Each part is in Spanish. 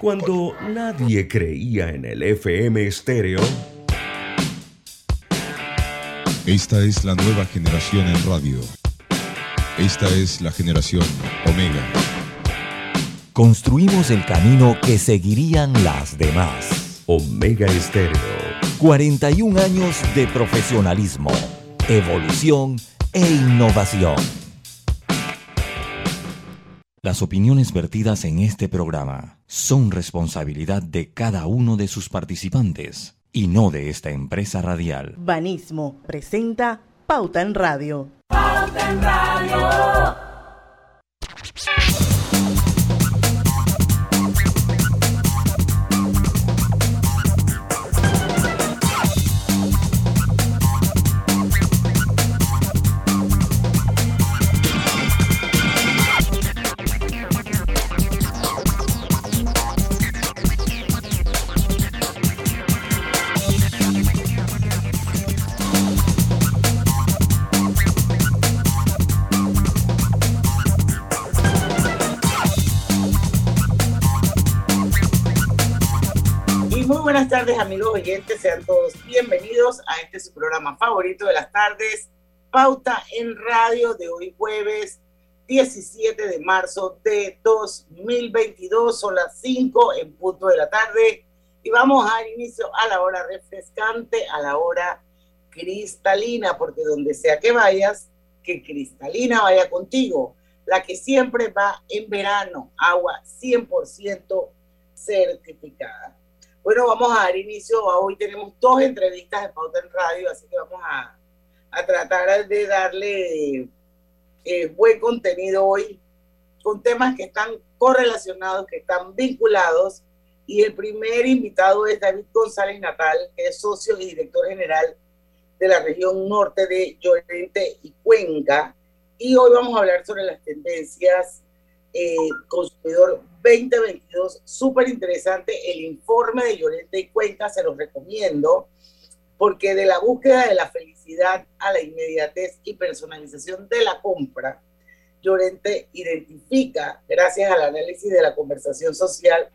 Cuando nadie creía en el FM estéreo. Esta es la nueva generación en radio. Esta es la generación Omega. Construimos el camino que seguirían las demás. Omega Estéreo. 41 años de profesionalismo, evolución e innovación. Las opiniones vertidas en este programa son responsabilidad de cada uno de sus participantes y no de esta empresa radial. Banismo presenta Pauta en Radio. Pauta en Radio. Buenas tardes, amigos oyentes. Sean todos bienvenidos a este su programa favorito de las tardes, Pauta en Radio de hoy jueves 17 de marzo de 2022. Son las 5 en punto de la tarde y vamos a dar inicio a la hora refrescante, a la hora cristalina, porque donde sea que vayas, que cristalina vaya contigo. La que siempre va en verano, agua 100% certificada. Bueno, vamos a dar inicio. Hoy tenemos dos entrevistas de Pauta en Radio, así que vamos a, a tratar de darle eh, buen contenido hoy con temas que están correlacionados, que están vinculados. Y el primer invitado es David González Natal, que es socio y director general de la región norte de Llorente y Cuenca. Y hoy vamos a hablar sobre las tendencias eh, consumidor 2022, súper interesante el informe de Llorente y Cuenca, se los recomiendo, porque de la búsqueda de la felicidad a la inmediatez y personalización de la compra, Llorente identifica, gracias al análisis de la conversación social,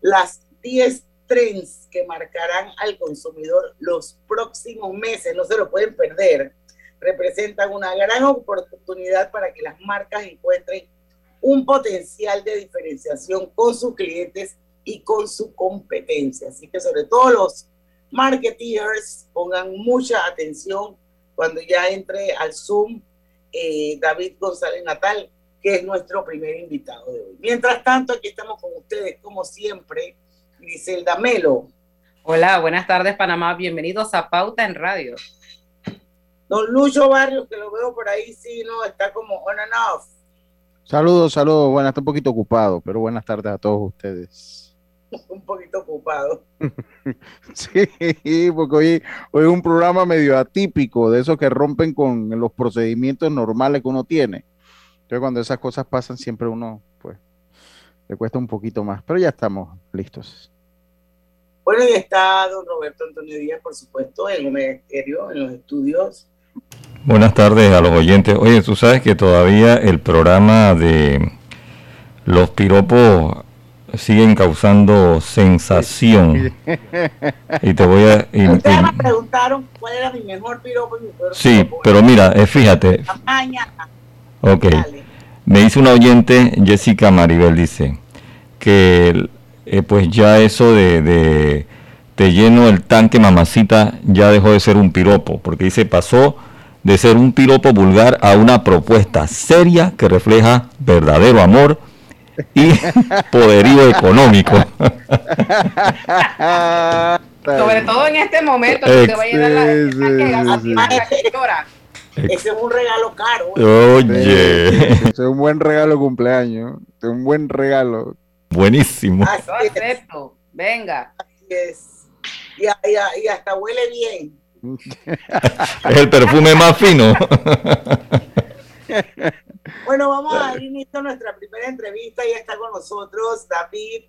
las 10 trends que marcarán al consumidor los próximos meses, no se lo pueden perder, representan una gran oportunidad para que las marcas encuentren un potencial de diferenciación con sus clientes y con su competencia. Así que sobre todo los marketeers pongan mucha atención cuando ya entre al Zoom eh, David González Natal, que es nuestro primer invitado de hoy. Mientras tanto, aquí estamos con ustedes, como siempre, Griselda Melo. Hola, buenas tardes, Panamá. Bienvenidos a Pauta en Radio. Don Lucho Barrios, que lo veo por ahí, sí, no, está como on and off. Saludos, saludos. Bueno, está un poquito ocupado, pero buenas tardes a todos ustedes. Un poquito ocupado. sí, porque hoy, hoy es un programa medio atípico, de esos que rompen con los procedimientos normales que uno tiene. Entonces, cuando esas cosas pasan, siempre uno, pues, le cuesta un poquito más, pero ya estamos listos. Bueno, y está don Roberto Antonio Díaz, por supuesto, en el ministerio, en los estudios Buenas tardes a los oyentes. Oye, tú sabes que todavía el programa de los piropos siguen causando sensación. y te voy a... Y, Ustedes me preguntaron cuál era mi mejor piropo mi Sí, piropo. pero mira, eh, fíjate. Ok. Me dice una oyente, Jessica Maribel, dice que eh, pues ya eso de, de te lleno el tanque mamacita ya dejó de ser un piropo, porque dice pasó de ser un piropo vulgar a una propuesta seria que refleja verdadero amor y poderío económico. Sobre todo en este momento que te va a llenar la, la, Ese es un regalo caro. Oye. Ese es un buen regalo cumpleaños. Es un buen regalo. Buenísimo. Así acepto. Venga. Así es. Y, y, y hasta huele bien es el perfume más fino. bueno, vamos a a nuestra primera entrevista. Ya está con nosotros David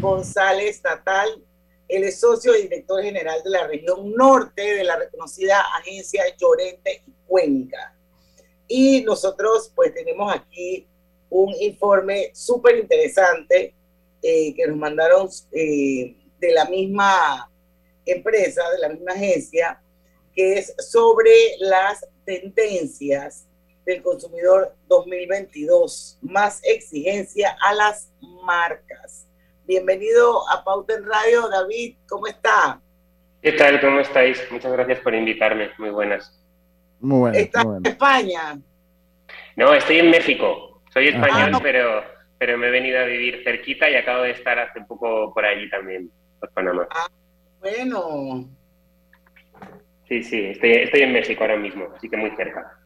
González Tatal. Él es socio y director general de la región norte de la reconocida agencia Llorente y Cuenca. Y nosotros pues tenemos aquí un informe súper interesante eh, que nos mandaron eh, de la misma empresa, de la misma agencia, que es sobre las tendencias del consumidor 2022, más exigencia a las marcas. Bienvenido a Pauta en Radio, David, ¿cómo está? ¿Qué tal? ¿Cómo estáis? Muchas gracias por invitarme. Muy buenas. Muy buenas. ¿Estás en España? No, estoy en México. Soy Ah. español, no. pero, pero me he venido a vivir cerquita y acabo de estar hace poco por allí también, por Panamá. Bueno, Sí, sí, estoy, estoy en México ahora mismo, así que muy cerca.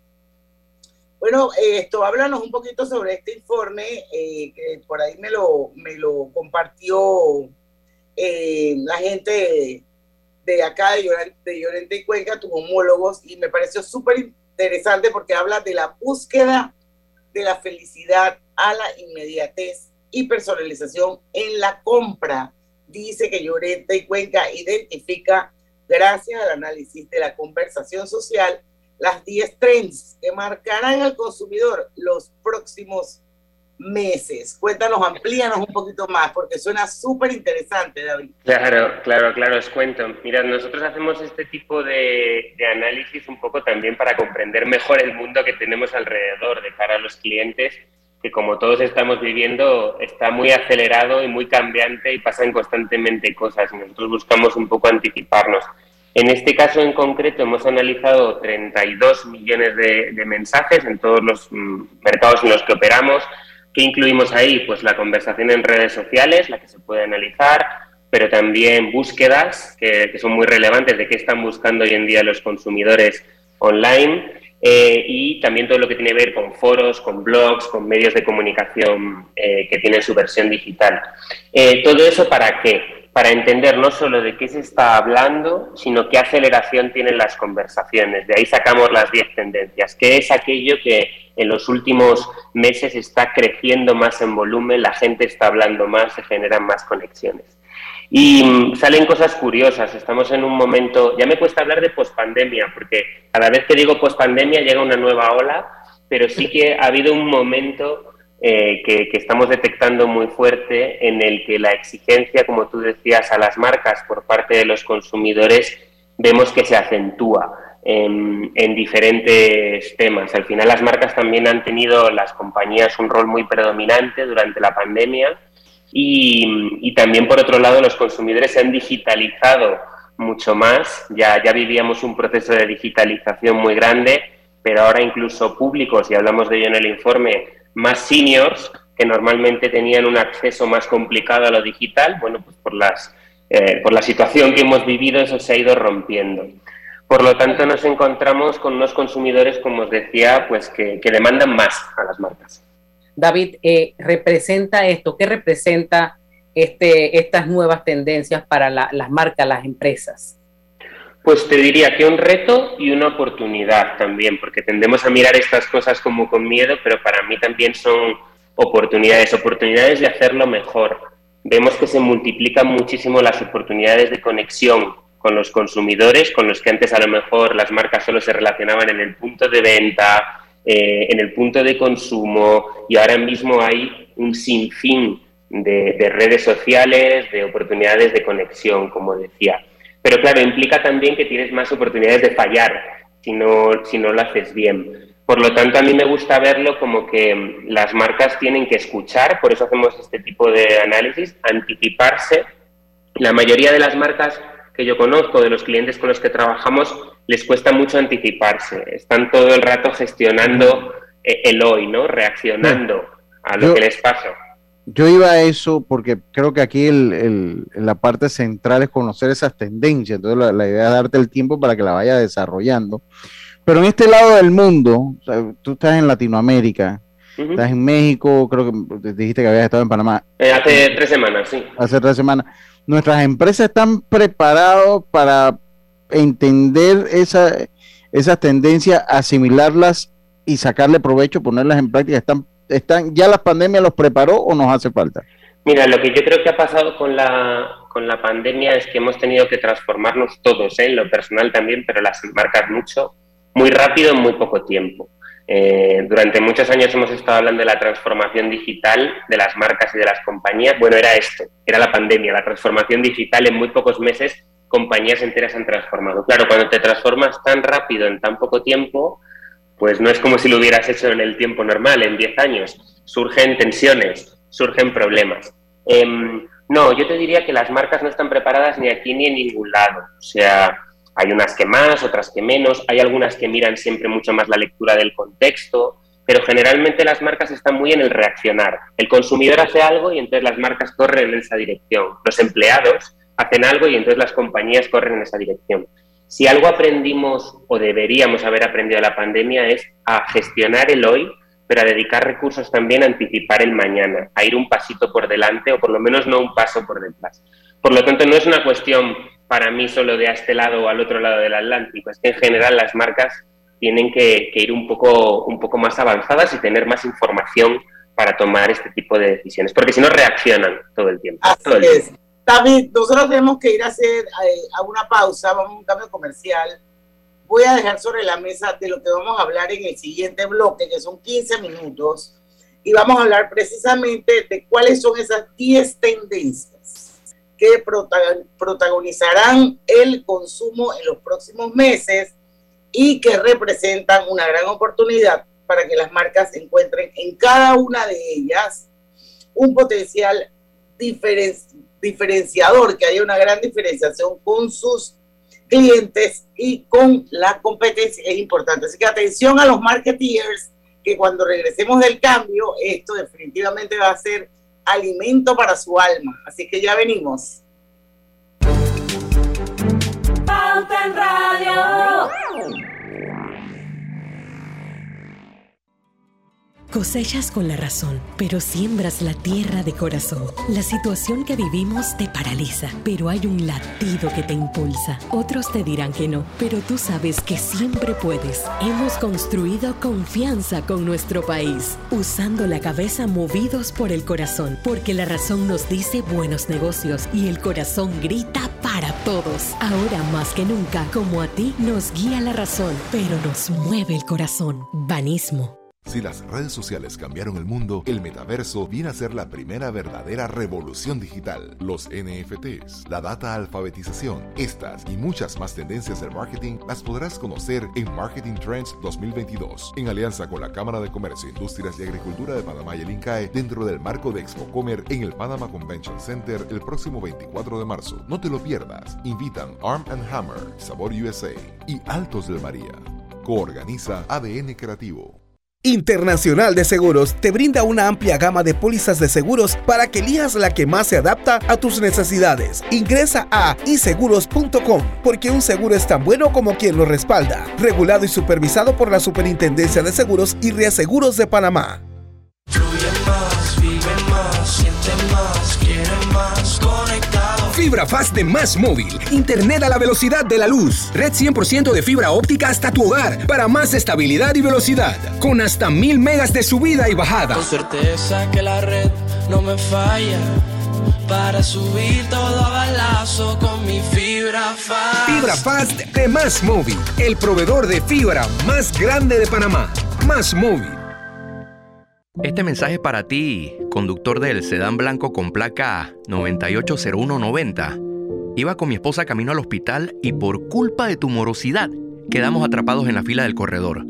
bueno, eh, esto, háblanos un poquito sobre este informe eh, que por ahí me lo, me lo compartió eh, la gente de, acá de Llorente, de Llorente y Cuenca, tus homólogos, y me pareció súper interesante porque habla de la búsqueda de la felicidad a la inmediatez y personalización en la compra. Dice que Llorente y Cuenca identifica, gracias al análisis de la conversación social, las 10 trends que marcarán al consumidor los próximos meses. Cuéntanos, amplíanos un poquito más, porque suena súper interesante, David. Claro, claro, claro, os cuento. Mirad, nosotros hacemos este tipo de análisis un poco también para comprender mejor el mundo que tenemos alrededor de cara a los clientes, que como todos estamos viviendo está muy acelerado y muy cambiante y pasan constantemente cosas nosotros buscamos un poco anticiparnos. En este caso en concreto hemos analizado 32 millones de, de mensajes en todos los mm, mercados en los que operamos. ¿Qué incluimos ahí? Pues la conversación en redes sociales, la que se puede analizar, pero también búsquedas que, que son muy relevantes de qué están buscando hoy en día los consumidores online eh, y también todo lo que tiene que ver con foros, con blogs, con medios de comunicación eh, que tienen su versión digital. Eh, todo eso para qué? Para entender no solo de qué se está hablando, sino qué aceleración tienen las conversaciones. De ahí sacamos las 10 tendencias. ¿Qué es aquello que en los últimos meses está creciendo más en volumen, la gente está hablando más, se generan más conexiones? Y mm, salen cosas curiosas. Estamos en un momento, ya me cuesta hablar de pospandemia, porque cada vez que digo pospandemia llega una nueva ola, pero sí que ha habido un momento eh, que, que estamos detectando muy fuerte en el que la exigencia, como tú decías, a las marcas por parte de los consumidores vemos que se acentúa en, en diferentes temas. Al final las marcas también han tenido, las compañías, un rol muy predominante durante la pandemia y, también, por otro lado, los consumidores se han digitalizado mucho más. Ya, ya vivíamos un proceso de digitalización muy grande, pero ahora incluso públicos, y hablamos de ello en el informe, más seniors que normalmente tenían un acceso más complicado a lo digital, bueno, pues por, las, eh, por la situación que hemos vivido eso se ha ido rompiendo. Por lo tanto, nos encontramos con unos consumidores, como os decía, pues que, que demandan más a las marcas. David, eh, representa esto, ¿qué representa este, estas nuevas tendencias para la, las marcas, las empresas? Pues te diría que un reto y una oportunidad también, porque tendemos a mirar estas cosas como con miedo, pero para mí también son oportunidades, oportunidades de hacerlo mejor. Vemos que se multiplican muchísimo las oportunidades de conexión con los consumidores, con los que antes a lo mejor las marcas solo se relacionaban en el punto de venta, eh, en el punto de consumo, y ahora mismo hay un sinfín de, de redes sociales, de oportunidades de conexión, como decía. Pero claro, implica también que tienes más oportunidades de fallar si no, si no lo haces bien. Por lo tanto, a mí me gusta verlo como que las marcas tienen que escuchar, por eso hacemos este tipo de análisis, anticiparse. La mayoría de las marcas que yo conozco, de los clientes con los que trabajamos, les cuesta mucho anticiparse. Están todo el rato gestionando el hoy, ¿no? Reaccionando a lo Yo- que les pasa. Yo iba a eso porque creo que aquí el, el- la parte central es conocer esas tendencias. Entonces la, la idea es darte el tiempo para que la vaya desarrollando. Pero en este lado del mundo, o sea, tú estás en Latinoamérica, Ujú. estás en México, creo que dijiste que habías estado en Panamá Eh, hace tres semanas, sí. hace tres semanas. Nuestras empresas están preparadas para entender esa, esas tendencias, asimilarlas y sacarle provecho, ponerlas en práctica. Están, están, ¿Ya la pandemia los preparó o nos hace falta? Mira, lo que yo creo que ha pasado con la, con la pandemia es que hemos tenido que transformarnos todos, ¿eh? en lo personal también, pero las marcas mucho, muy rápido en muy poco tiempo. Eh, durante muchos años hemos estado hablando de la transformación digital de las marcas y de las compañías. Bueno, era esto, era la pandemia, la transformación digital. En muy pocos meses compañías enteras han transformado. Claro, cuando te transformas tan rápido en tan poco tiempo, pues no es como si lo hubieras hecho en el tiempo normal, en 10 años. Surgen tensiones, surgen problemas. Em, no, yo te diría que las marcas no están preparadas ni aquí ni en ningún lado. O sea, hay unas que más, otras que menos, hay algunas que miran siempre mucho más la lectura del contexto, pero generalmente las marcas están muy en el reaccionar. El consumidor hace algo y entonces las marcas corren en esa dirección. Los empleados hacen algo y entonces las compañías corren en esa dirección. Si algo aprendimos o deberíamos haber aprendido de la pandemia es a gestionar el hoy, pero a dedicar recursos también a anticipar el mañana, a ir un pasito por delante o por lo menos no un paso por detrás. Por lo tanto, no es una cuestión para mí solo de a este lado o al otro lado del Atlántico. Es que en general las marcas tienen que, ir un poco, un poco más avanzadas y tener más información para tomar este tipo de decisiones, porque si no reaccionan todo el tiempo. Así es. David, nosotros tenemos que ir a hacer eh, a una pausa, vamos a un cambio comercial. Voy a dejar sobre la mesa de lo que vamos a hablar en el siguiente bloque, que son 15 minutos, y vamos a hablar precisamente de cuáles son esas 10 tendencias que protagonizarán el consumo en los próximos meses y que representan una gran oportunidad para que las marcas encuentren en cada una de ellas un potencial diferenciador, que haya una gran diferenciación con sus clientes y con la competencia es importante. Así que atención a los marketeers, que cuando regresemos del cambio, esto definitivamente va a ser alimento para su alma. Así que ya venimos. Pauta en Radio. Cosechas con la razón, pero siembras la tierra de corazón. La situación que vivimos te paraliza, pero hay un latido que te impulsa. Otros te dirán que no, pero tú sabes que siempre puedes. Hemos construido confianza con nuestro país, usando la cabeza movidos por el corazón, porque la razón nos dice buenos negocios y el corazón grita para todos. Ahora más que nunca, como a ti nos guía la razón, pero nos mueve el corazón. Banismo. Si las redes sociales cambiaron el mundo, el metaverso viene a ser la primera verdadera revolución digital. Los NFTs, la data alfabetización, estas y muchas más tendencias del marketing las podrás conocer en Marketing Trends 2022, en alianza con la Cámara de Comercio, Industrias y Agricultura de Panamá y el INCAE, dentro del marco de ExpoComer en el Panama Convention Center el próximo 24 de marzo. No te lo pierdas. Invitan Arm Hammer, Sabor USA y Altos del María. Coorganiza ADN Creativo. Internacional de Seguros te brinda una amplia gama de pólizas de seguros para que elijas la que más se adapta a tus necesidades. Ingresa a iseguros.com porque un seguro es tan bueno como quien lo respalda. Regulado y supervisado por la Superintendencia de Seguros y Reaseguros de Panamá. Fibra Fast de Más Móvil. Internet a la velocidad de la luz. Red 100% de fibra óptica hasta tu hogar para más estabilidad y velocidad. Con hasta mil megas de subida y bajada. Con certeza que la red no me falla. Para subir todo a balazo con mi fibra fast. Fibra Fast de Más Móvil. El proveedor de fibra más grande de Panamá. Más Móvil. Este mensaje es para ti, conductor del sedán blanco con placa 980190. Iba con mi esposa camino al hospital y por culpa de tu morosidad quedamos atrapados en la fila del corredor.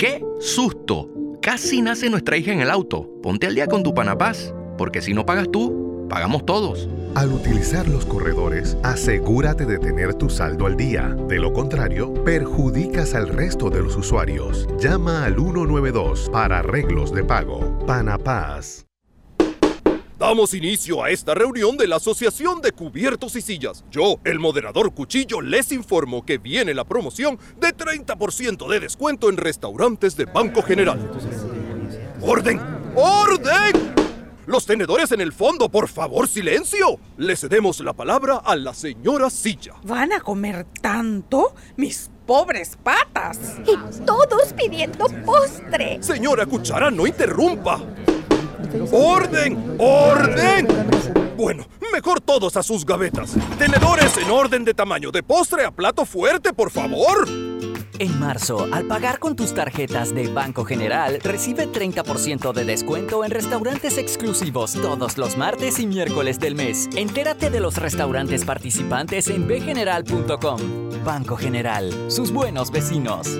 ¡Qué susto! Casi nace nuestra hija en el auto. Ponte al día con tu panapaz, porque si no pagas tú, pagamos todos. Al utilizar los corredores, asegúrate de tener tu saldo al día. De lo contrario, perjudicas al resto de los usuarios. Llama al 192 para arreglos de pago. Panapaz. Damos inicio a esta reunión de la Asociación de Cubiertos y Sillas. Yo, el moderador Cuchillo, les informo que viene la promoción de 30% de descuento en restaurantes de Banco General. ¡Orden! ¡Orden! Los tenedores en el fondo, por favor, silencio. Le cedemos la palabra a la señora Silla. ¿Van a comer tanto? Mis pobres patas. Y todos pidiendo postre. Señora Cuchara, no interrumpa. ¡Orden! ¡Orden! Bueno, mejor todos a sus gavetas. Tenedores en orden de tamaño de postre a plato fuerte, por favor. En marzo, al pagar con tus tarjetas de Banco General, recibe 30% de descuento en restaurantes exclusivos todos los martes y miércoles del mes. Entérate de los restaurantes participantes en bgeneral.com. Banco General, sus buenos vecinos.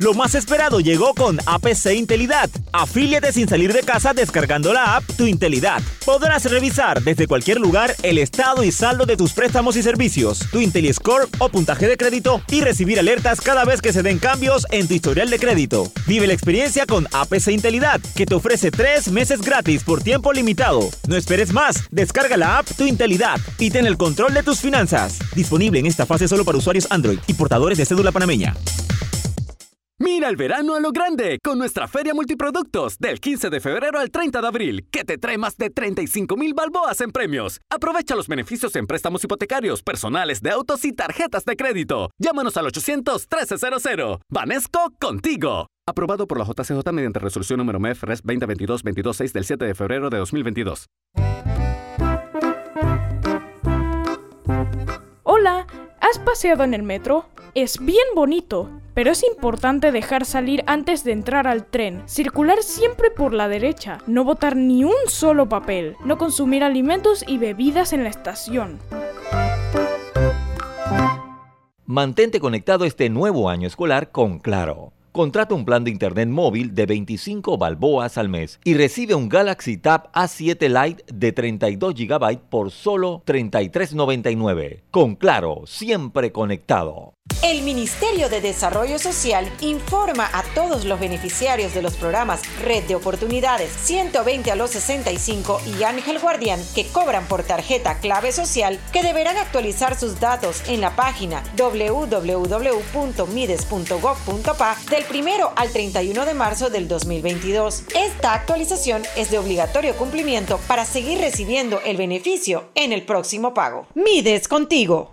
Lo más esperado llegó con APC Intelidad. Afíliate sin salir de casa descargando la app Tu Intelidad. Podrás revisar desde cualquier lugar el estado y saldo de tus préstamos y servicios, tu IntelliScore o puntaje de crédito y recibir alertas cada vez que se den cambios en tu historial de crédito. Vive la experiencia con APC Intelidad, que te ofrece tres meses gratis por tiempo limitado. No esperes más, descarga la app Tu Intelidad y ten el control de tus finanzas. Disponible en esta fase solo para usuarios Android y portadores de cédula panameña. Mira el verano a lo grande con nuestra feria multiproductos del 15 de febrero al 30 de abril, que te trae más de 35 mil balboas en premios. Aprovecha los beneficios en préstamos hipotecarios, personales de autos y tarjetas de crédito. Llámanos al 800-1300. Vanesco contigo. Aprobado por la JCJ mediante resolución número MEF RES 2022-226 del 7 de febrero de 2022. Hola, ¿has paseado en el metro? Es bien bonito, pero es importante dejar salir antes de entrar al tren, circular siempre por la derecha, no botar ni un solo papel, no consumir alimentos y bebidas en la estación. Mantente conectado este nuevo año escolar con Claro. Contrata un plan de internet móvil de 25 balboas al mes y recibe un Galaxy Tab A7 Lite de 32 GB por solo 33.99. Con Claro, siempre conectado. El Ministerio de Desarrollo Social informa a todos los beneficiarios de los programas Red de Oportunidades 120 a los 65 y Ángel Guardián que cobran por tarjeta clave social que deberán actualizar sus datos en la página www.mides.gov.pa del 1 al 31 de marzo del 2022. Esta actualización es de obligatorio cumplimiento para seguir recibiendo el beneficio en el próximo pago. Mides contigo.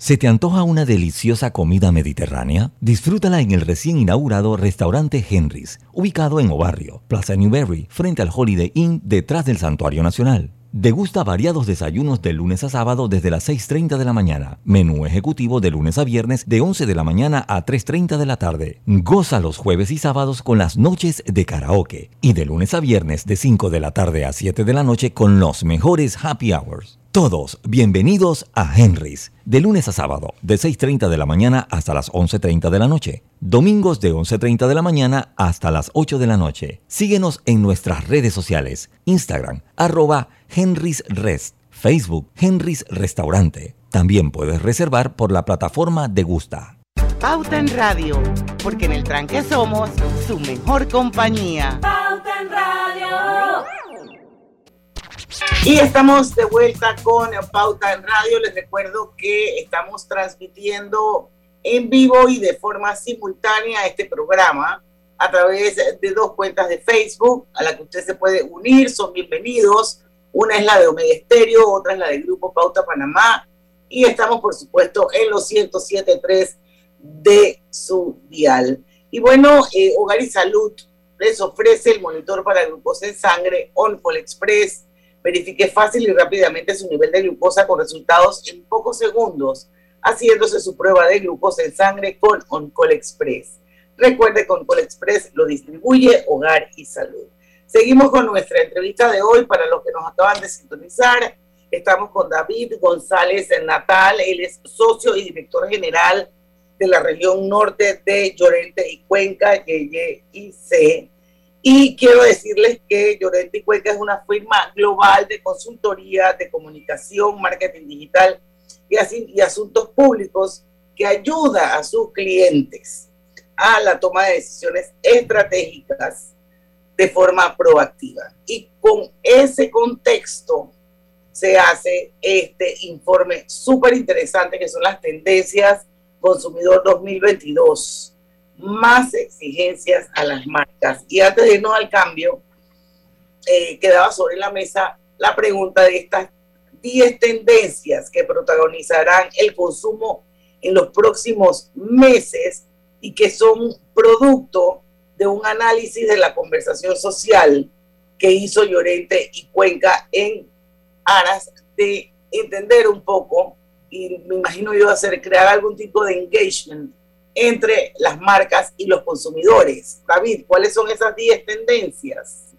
¿Se te antoja una deliciosa comida mediterránea? Disfrútala en el recién inaugurado restaurante Henry's, ubicado en Obarrio, Plaza Newberry, frente al Holiday Inn, detrás del Santuario Nacional. Degusta variados desayunos de lunes a sábado desde las 6.30 de la mañana. Menú ejecutivo de lunes a viernes de 11 de la mañana a 3.30 de la tarde. Goza los jueves y sábados con las noches de karaoke. Y de lunes a viernes de 5 de la tarde a 7 de la noche con los mejores happy hours. Todos bienvenidos a Henry's, de lunes a sábado, de 6.30 de la mañana hasta las 11.30 de la noche. Domingos de 11.30 de la mañana hasta las 8 de la noche. Síguenos en nuestras redes sociales, Instagram, arroba Henry's Rest, Facebook, Henry's Restaurante. También puedes reservar por la plataforma de Gusta. Pauta en Radio, porque en el tranque somos su mejor compañía. Pauta en Radio. Y estamos de vuelta con Pauta en Radio. Les recuerdo que estamos transmitiendo en vivo y de forma simultánea este programa a través de dos cuentas de Facebook a la que usted se puede unir. Son bienvenidos. Una es la de Omega Estéreo, otra es la del Grupo Pauta Panamá. Y estamos, por supuesto, en los 107.3 de su dial. Y bueno, eh, Hogar y Salud les ofrece el monitor para glucosa en sangre OnCall Express Verifique fácil y rápidamente su nivel de glucosa con resultados en pocos segundos, haciéndose su prueba de glucosa en sangre con OnCall Express. Recuerde que OnCall Express lo distribuye Hogar y Salud. Seguimos con nuestra entrevista de hoy para los que nos acaban de sintonizar. Estamos con David González Natal, él es socio y director general de la región norte de Llorente y Cuenca, YYIC. Y quiero decirles que Llorente Cuenca es una firma global de consultoría, de comunicación, marketing digital y, así, y asuntos públicos que ayuda a sus clientes a la toma de decisiones estratégicas de forma proactiva. Y con ese contexto se hace este informe súper interesante que son las tendencias Consumidor 2022. Más exigencias a las marcas. Y antes de irnos al cambio, eh, quedaba sobre la mesa la pregunta de estas 10 tendencias que protagonizarán el consumo en los próximos meses y que son producto de un análisis de la conversación social que hizo Llorente y Cuenca en aras de entender un poco y me imagino yo hacer crear algún tipo de engagement entre las marcas y los consumidores. David, ¿cuáles son esas 10 tendencias?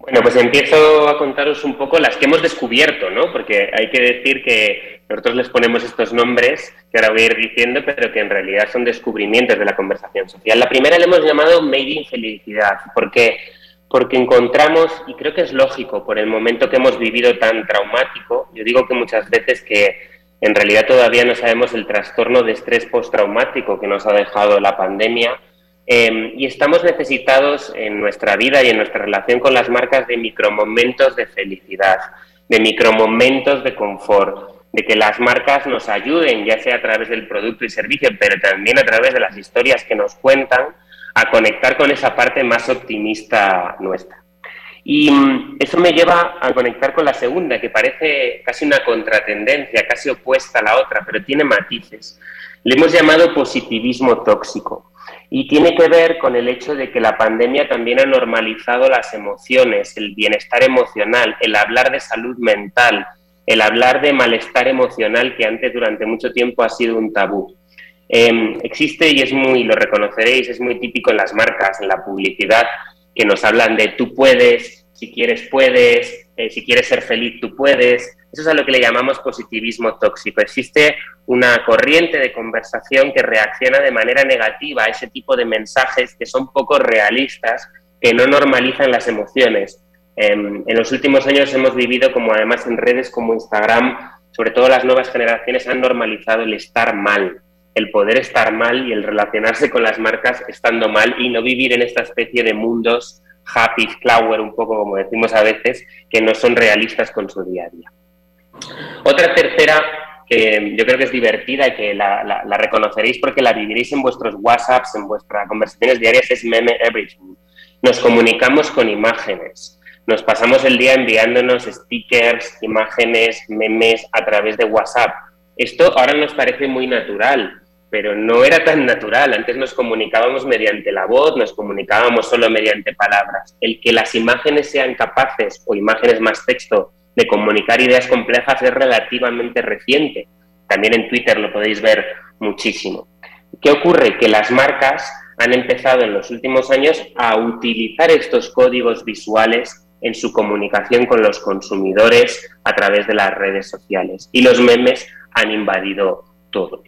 Bueno, pues empiezo a contaros un poco las que hemos descubierto, ¿no? Porque hay que decir que nosotros les ponemos estos nombres que ahora voy a ir diciendo, pero que en realidad son descubrimientos de la conversación social. La primera le hemos llamado Made in Felicidad. ¿Por qué? Porque encontramos, y creo que es lógico por el momento que hemos vivido tan traumático, yo digo que muchas veces que en realidad todavía no sabemos el trastorno de estrés postraumático que nos ha dejado la pandemia, Em, y estamos necesitados en nuestra vida y en nuestra relación con las marcas de micromomentos de felicidad, de micromomentos de confort, de que las marcas nos ayuden, ya sea a través del producto y servicio, pero también a través de las historias que nos cuentan, a conectar con esa parte más optimista nuestra. Y mm, eso me lleva a conectar con la segunda, que parece casi una contratendencia, casi opuesta a la otra, pero tiene matices. Le hemos llamado positivismo tóxico. Y tiene que ver con el hecho de que la pandemia también ha normalizado las emociones, el bienestar emocional, el hablar de salud mental, el hablar de malestar emocional que antes durante mucho tiempo ha sido un tabú. Em, existe y es muy, lo reconoceréis, es muy típico en las marcas, en la publicidad, que nos hablan de tú puedes, si quieres puedes, eh, si quieres ser feliz tú puedes. Eso es a lo que le llamamos positivismo tóxico. Existe una corriente de conversación que reacciona de manera negativa a ese tipo de mensajes que son poco realistas, que no normalizan las emociones. Em, en los últimos años hemos vivido como además en redes como Instagram, sobre todo las nuevas generaciones han normalizado el estar mal, el poder estar mal y el relacionarse con las marcas estando mal y no vivir en esta especie de mundos happy flower, un poco como decimos a veces, que no son realistas con su día a día. Otra tercera que yo creo que es divertida y que la, reconoceréis porque la viviréis en vuestros WhatsApps, en vuestras conversaciones diarias, es Meme Everything. Nos comunicamos con imágenes. Nos pasamos el día enviándonos stickers, imágenes, memes a través de WhatsApp. Esto ahora nos parece muy natural, pero no era tan natural. Antes nos comunicábamos mediante la voz, nos comunicábamos solo mediante palabras. El que las imágenes sean capaces, o imágenes más texto, de comunicar ideas complejas es relativamente reciente. También en Twitter lo podéis ver muchísimo. ¿Qué ocurre? Que las marcas han empezado en los últimos años a utilizar estos códigos visuales en su comunicación con los consumidores a través de las redes sociales. Y los memes han invadido todo.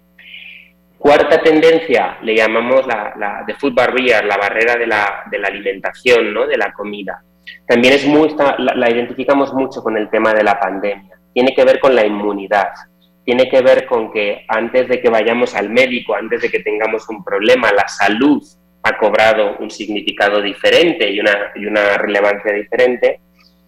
Cuarta tendencia, le llamamos la, de food barrier, la barrera de la, de la alimentación, ¿no? de la comida. También es muy, la, identificamos mucho con el tema de la pandemia. Tiene que ver con la inmunidad, tiene que ver con que antes de que vayamos al médico, antes de que tengamos un problema, la salud ha cobrado un significado diferente y una, y una relevancia diferente.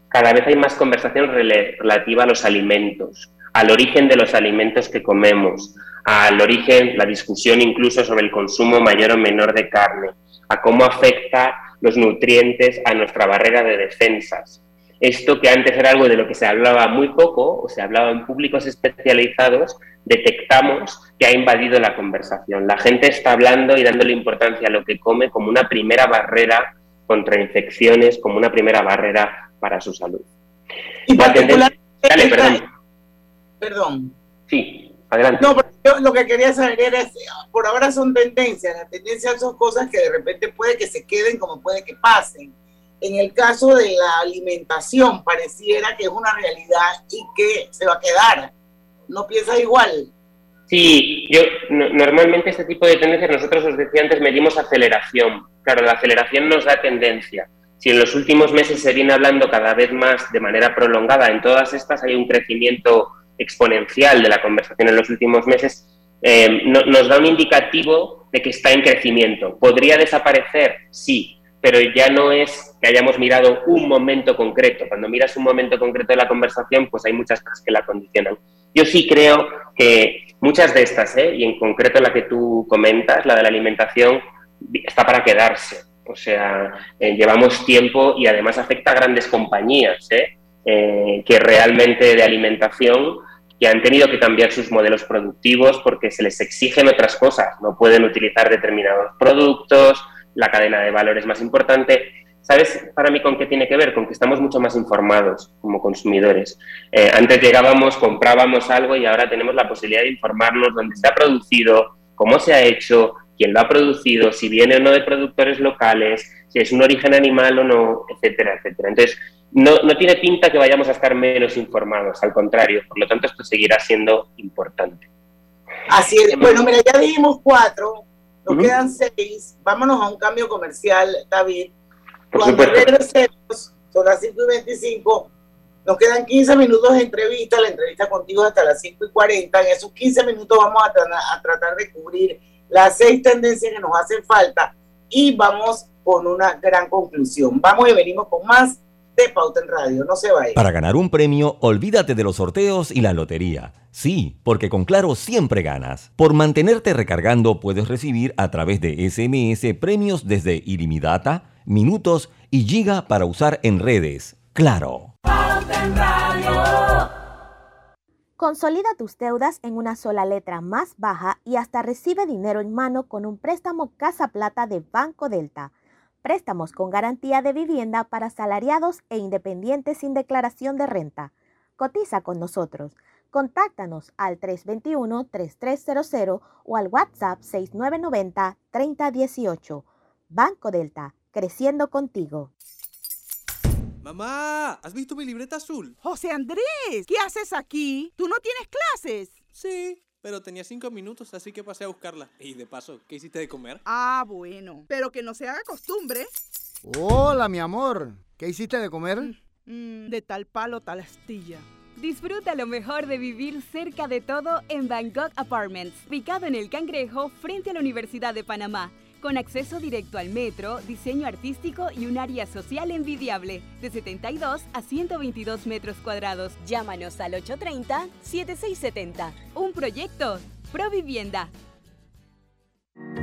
Cada vez hay más conversación relativa a los alimentos, al origen de los alimentos que comemos, al origen, la discusión incluso sobre el consumo mayor o menor de carne, a cómo afecta los nutrientes a nuestra barrera de defensas. Esto que antes era algo de lo que se hablaba muy poco o se hablaba en públicos especializados, detectamos que ha invadido la conversación. La gente está hablando y dándole importancia a lo que come como una primera barrera contra infecciones, como una primera barrera para su salud. Y Dale, perdón. Perdón. Sí, adelante. No, pero yo lo que quería saber era, por ahora son tendencias, las tendencias son cosas que de repente puede que se queden como puede que pasen. En el caso de la alimentación, pareciera que es una realidad y que se va a quedar. ¿No piensas igual? Sí, yo normalmente este tipo de tendencias nosotros os decía antes medimos aceleración. Claro, la aceleración nos da tendencia. Si en los últimos meses se viene hablando cada vez más de manera prolongada, en todas estas hay un crecimiento exponencial de la conversación en los últimos meses, eh, nos da un indicativo de que está en crecimiento. ¿Podría desaparecer? Sí, pero ya no es que hayamos mirado un momento concreto. Cuando miras un momento concreto de la conversación, pues hay muchas cosas que la condicionan. Yo sí creo que Muchas de estas, ¿eh? y en concreto la que tú comentas, la de la alimentación, está para quedarse. O sea, eh, llevamos tiempo y además afecta a grandes compañías ¿eh? Eh, que realmente de alimentación que han tenido que cambiar sus modelos productivos porque se les exigen otras cosas. No pueden utilizar determinados productos, la cadena de valor es más importante. ¿Sabes para mí con qué tiene que ver? Con que estamos mucho más informados como consumidores. antes llegábamos, comprábamos algo y ahora tenemos la posibilidad de informarnos dónde se ha producido, cómo se ha hecho, quién lo ha producido, si viene o no de productores locales, si es un origen animal o no, etcétera, etcétera. Entonces, no, no tiene pinta que vayamos a estar menos informados, al contrario, por lo tanto, esto seguirá siendo importante. Así es. Bueno, mira, ya dijimos cuatro, nos quedan seis. Vámonos a un cambio comercial, David. Cuando regresemos, son las 5 y 25, nos quedan 15 minutos de entrevista, la entrevista contigo hasta las 5 y 40. En esos 15 minutos vamos a, a tratar de cubrir las seis tendencias que nos hacen falta y vamos con una gran conclusión. Vamos y venimos con más de Pauta en Radio. No se vaya. Para ganar un premio, olvídate de los sorteos y la lotería. Sí, porque con Claro siempre ganas. Por mantenerte recargando puedes recibir a través de SMS premios desde ilimitada, minutos y giga para usar en redes. Claro. Pauta en Radio. Consolida tus deudas en una sola letra más baja y hasta recibe dinero en mano con un préstamo Casa Plata de Banco Delta. Préstamos con garantía de vivienda para salariados e independientes sin declaración de renta. Cotiza con nosotros. Contáctanos al 321-3300 o al WhatsApp 6990-3018. Banco Delta, creciendo contigo. Mamá, ¿has visto mi libreta azul? José Andrés, ¿qué haces aquí? ¿Tú no tienes clases? Sí, pero tenía cinco minutos, así que pasé a buscarla. Y de paso, ¿qué hiciste de comer? Ah, bueno, pero que no se haga costumbre. Hola, mi amor. ¿Qué hiciste de comer? Mm, de tal palo, tal astilla. Disfruta lo mejor de vivir cerca de todo en Bangkok Apartments, ubicado en el Cangrejo frente a la Universidad de Panamá con acceso directo al metro, diseño artístico y un área social envidiable, de 72 a 122 metros cuadrados. Llámanos al 830-7670. Un proyecto, Provivienda.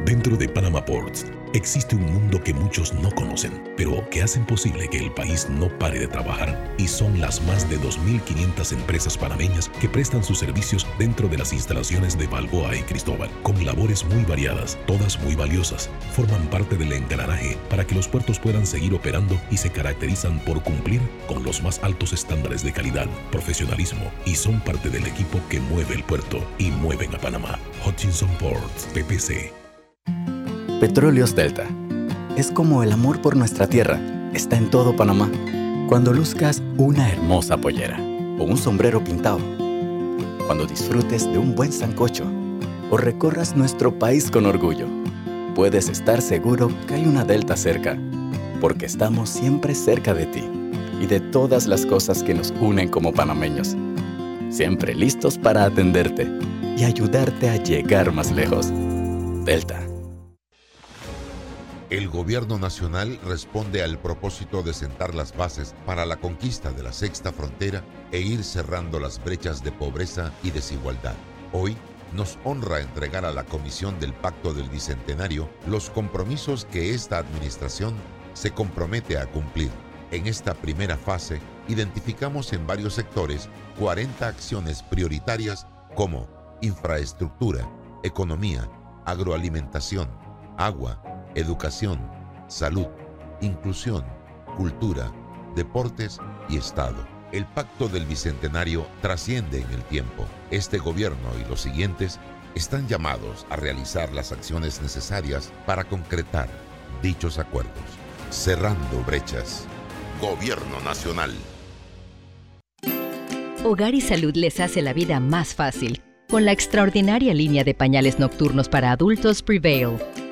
Dentro de Panama Ports existe un mundo que muchos no conocen, pero que hacen posible que el país no pare de trabajar y son las más de 2.500 empresas panameñas que prestan sus servicios dentro de las instalaciones de Balboa y Cristóbal, con labores muy variadas, todas muy valiosas, forman parte del engranaje para que los puertos puedan seguir operando y se caracterizan por cumplir con los más altos estándares de calidad, profesionalismo y son parte del equipo que mueve el puerto y mueven a Panamá. Hutchinson Ports, PPC. Petróleos Delta. Es como el amor por nuestra tierra. Está en todo Panamá. Cuando luzcas una hermosa pollera o un sombrero pintado. Cuando disfrutes de un buen sancocho o recorras nuestro país con orgullo. Puedes estar seguro que hay una Delta cerca, porque estamos siempre cerca de ti y de todas las cosas que nos unen como panameños. Siempre listos para atenderte y ayudarte a llegar más lejos. Delta el gobierno nacional responde al propósito de sentar las bases para la conquista de la sexta frontera e ir cerrando las brechas de pobreza y desigualdad. Hoy nos honra entregar a la Comisión del Pacto del Bicentenario los compromisos que esta administración se compromete a cumplir. En esta primera fase, identificamos en varios sectores 40 acciones prioritarias como infraestructura, economía, agroalimentación, agua, educación, salud, inclusión, cultura, deportes y Estado. El pacto del Bicentenario trasciende en el tiempo. Este gobierno y los siguientes están llamados a realizar las acciones necesarias para concretar dichos acuerdos. Cerrando brechas. Gobierno Nacional. Hogar y Salud les hace la vida más fácil con la extraordinaria línea de pañales nocturnos para adultos Prevail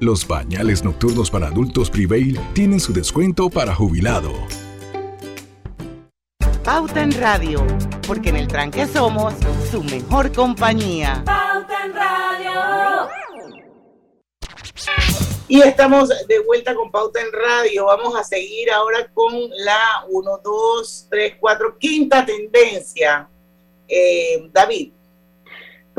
Los bañales nocturnos para adultos Prevail tienen su descuento para jubilado. Pauta en Radio, porque en el tranque somos su mejor compañía. Pauta en Radio. Y estamos de vuelta con Pauta en Radio. Vamos a seguir ahora con la 1, 2, 3, 4, quinta tendencia. Eh, David.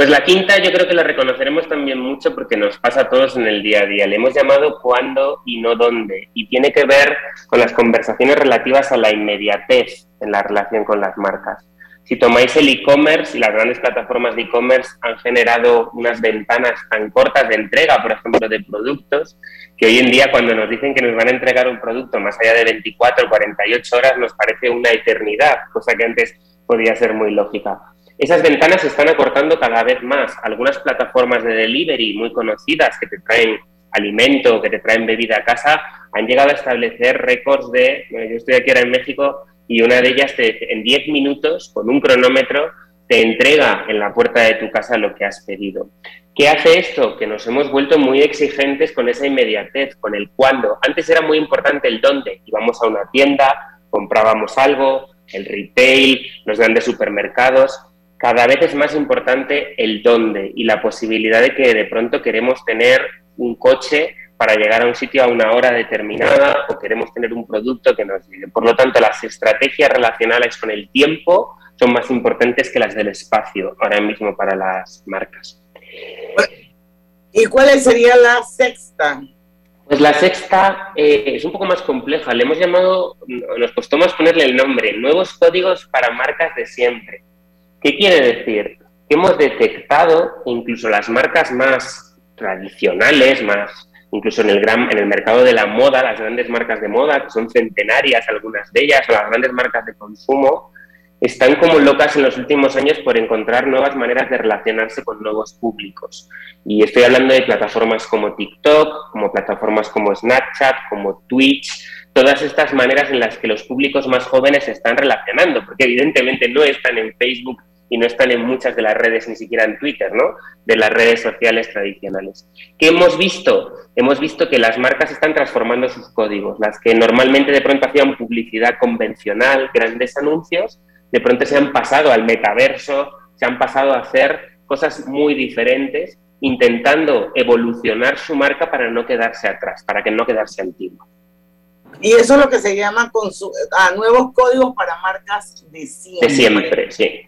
Pues la quinta yo creo que la reconoceremos también mucho porque nos pasa a todos en el día a día. Le hemos llamado cuándo y no dónde. Y tiene que ver con las conversaciones relativas a la inmediatez en la relación con las marcas. Si tomáis el e-commerce las grandes plataformas de e-commerce han generado unas ventanas tan cortas de entrega, por ejemplo, de productos, que hoy en día cuando nos dicen que nos van a entregar un producto más allá de 24 o 48 horas nos parece una eternidad, cosa que antes podía ser muy lógica. Esas ventanas se están acortando cada vez más. Algunas plataformas de delivery muy conocidas que te traen alimento, que te traen bebida a casa, han llegado a establecer récords de, yo estoy aquí ahora en México y una de ellas te, en 10 minutos, con un cronómetro, te entrega en la puerta de tu casa lo que has pedido. ¿Qué hace esto? Que nos hemos vuelto muy exigentes con esa inmediatez, con el cuándo. Antes era muy importante el dónde. Íbamos a una tienda, comprábamos algo, el retail, los grandes supermercados cada vez es más importante el dónde y la posibilidad de que de pronto queremos tener un coche para llegar a un sitio a una hora determinada o queremos tener un producto que nos llegue. Por lo tanto, las estrategias relacionadas con el tiempo son más importantes que las del espacio ahora mismo para las marcas. ¿Y cuál sería la sexta? Pues la sexta eh, es un poco más compleja. Le hemos llamado, nos costó más ponerle el nombre, nuevos códigos para marcas de siempre. ¿Qué quiere decir? Que hemos detectado incluso las marcas más tradicionales, más incluso en el, gran, en el mercado de la moda, las grandes marcas de moda, que son centenarias algunas de ellas, o las grandes marcas de consumo, están como locas en los últimos años por encontrar nuevas maneras de relacionarse con nuevos públicos. Y estoy hablando de plataformas como TikTok, como plataformas como Snapchat, como Twitch, todas estas maneras en las que los públicos más jóvenes se están relacionando, porque evidentemente no están en Facebook y no están en muchas de las redes, ni siquiera en Twitter, ¿no? De las redes sociales tradicionales. ¿Qué hemos visto? Hemos visto que las marcas están transformando sus códigos. Las que normalmente de pronto hacían publicidad convencional, grandes anuncios, de pronto se han pasado al metaverso, se han pasado a hacer cosas muy diferentes, intentando evolucionar su marca para no quedarse atrás, para que no quedarse antiguo. Y eso es lo que se llama a nuevos códigos para marcas de siempre. De siempre, sí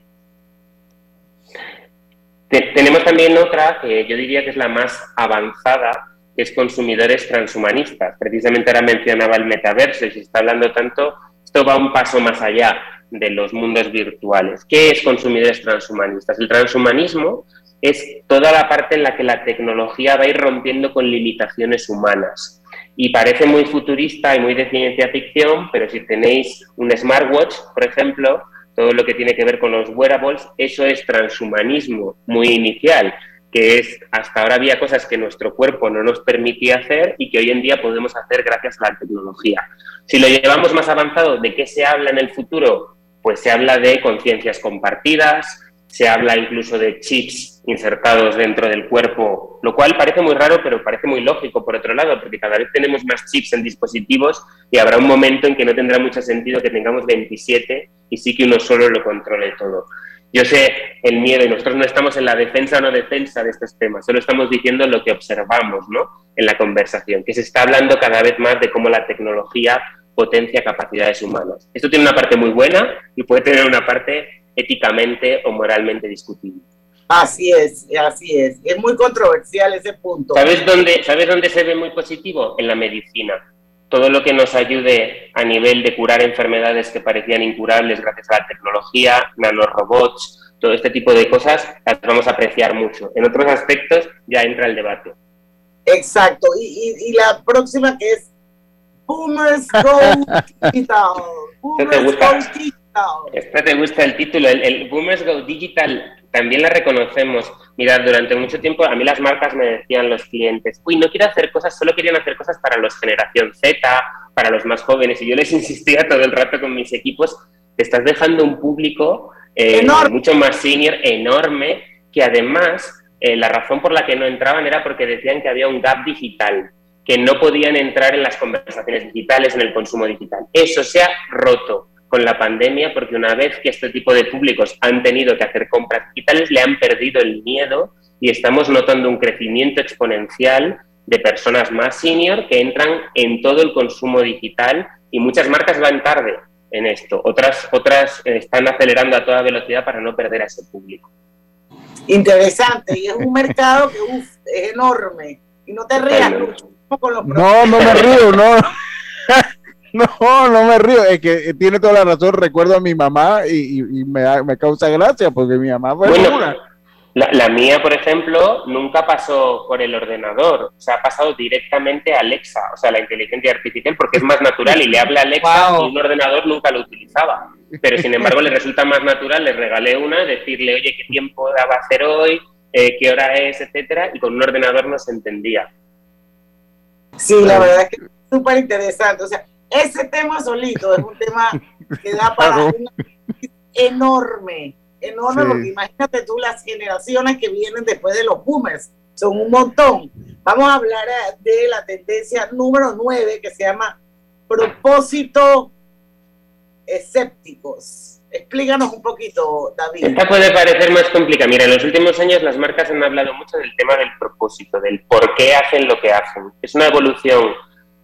tenemos también otra que yo diría que es la más avanzada, que es consumidores transhumanistas. Precisamente ahora mencionaba el metaverso y se está hablando tanto, esto va un paso más allá de los mundos virtuales. ¿Qué es consumidores transhumanistas? El transhumanismo es toda la parte en la que la tecnología va a ir rompiendo con limitaciones humanas. Y parece muy futurista y muy de ciencia ficción, pero si tenéis un smartwatch, por ejemplo, todo lo que tiene que ver con los wearables, eso es transhumanismo muy inicial, que es hasta ahora había cosas que nuestro cuerpo no nos permitía hacer y que hoy en día podemos hacer gracias a la tecnología. Si lo llevamos más avanzado, ¿de qué se habla en el futuro? Pues se habla de conciencias compartidas, se habla incluso de chips insertados dentro del cuerpo, lo cual parece muy raro, pero parece muy lógico por otro lado, porque cada vez tenemos más chips en dispositivos y habrá un momento en que no tendrá mucho sentido que tengamos 27 y sí que uno solo lo controle todo. Yo sé el miedo y nosotros no estamos en la defensa o no defensa de estos temas, solo estamos diciendo lo que observamos ¿no? en la conversación, que se está hablando cada vez más de cómo la tecnología potencia capacidades humanas. Esto tiene una parte muy buena y puede tener una parte éticamente o moralmente discutible. Así es, así es. Es muy controversial ese punto. ¿Sabes dónde, ¿Sabes dónde se ve muy positivo? En la medicina. Todo lo que nos ayude a nivel de curar enfermedades que parecían incurables gracias a la tecnología, nanorobots, todo este tipo de cosas, las vamos a apreciar mucho. En otros aspectos ya entra el debate. Exacto. Y, y, la próxima que es Boomers Go Digital. Boomers Go Digital esta te gusta el título, el, Boomers Go Digital, también la reconocemos. Mirad, durante mucho tiempo a mí las marcas me decían los clientes, uy, no quiero hacer cosas, solo querían hacer cosas para los generación Z, para los más jóvenes, y yo les insistía todo el rato con mis equipos, te estás dejando un público eh, mucho más senior, enorme, que además eh, la razón por la que no entraban era porque decían que había un gap digital, que no podían entrar en las conversaciones digitales, en el consumo digital. Eso se ha roto con la pandemia porque una vez que este tipo de públicos han tenido que hacer compras digitales, le han perdido el miedo y estamos notando un crecimiento exponencial de personas más senior que entran en todo el consumo digital y muchas marcas van tarde en esto. Otras, otras están acelerando a toda velocidad para no perder a ese público. Interesante, y es un mercado que es enorme. Y no te rías, con los No, no me río, no. No, no me río, es que tiene toda la razón. Recuerdo a mi mamá y, me, me, causa gracia porque mi mamá fue una la, mía, por ejemplo, nunca pasó por el ordenador, o sea, ha pasado directamente a Alexa, o sea, la inteligencia artificial, porque es más natural y le habla a Alexa y un ordenador nunca lo utilizaba. Pero sin embargo, le resulta más natural, le regalé una, decirle, oye, qué tiempo va a hacer hoy, eh, qué hora es, etcétera, y con un ordenador no se entendía. Sí, la verdad es que es súper interesante. O sea, ese tema solito es un tema que da para un enorme enorme, porque imagínate tú las generaciones que vienen después de los boomers, son un montón. Vamos a hablar eh, de la tendencia número 9 que se llama propósito escépticos. Explícanos un poquito, David. Esta puede parecer más complicada. Mira, en los últimos años las marcas han hablado mucho del tema del propósito, del por qué hacen lo que hacen. Es una evolución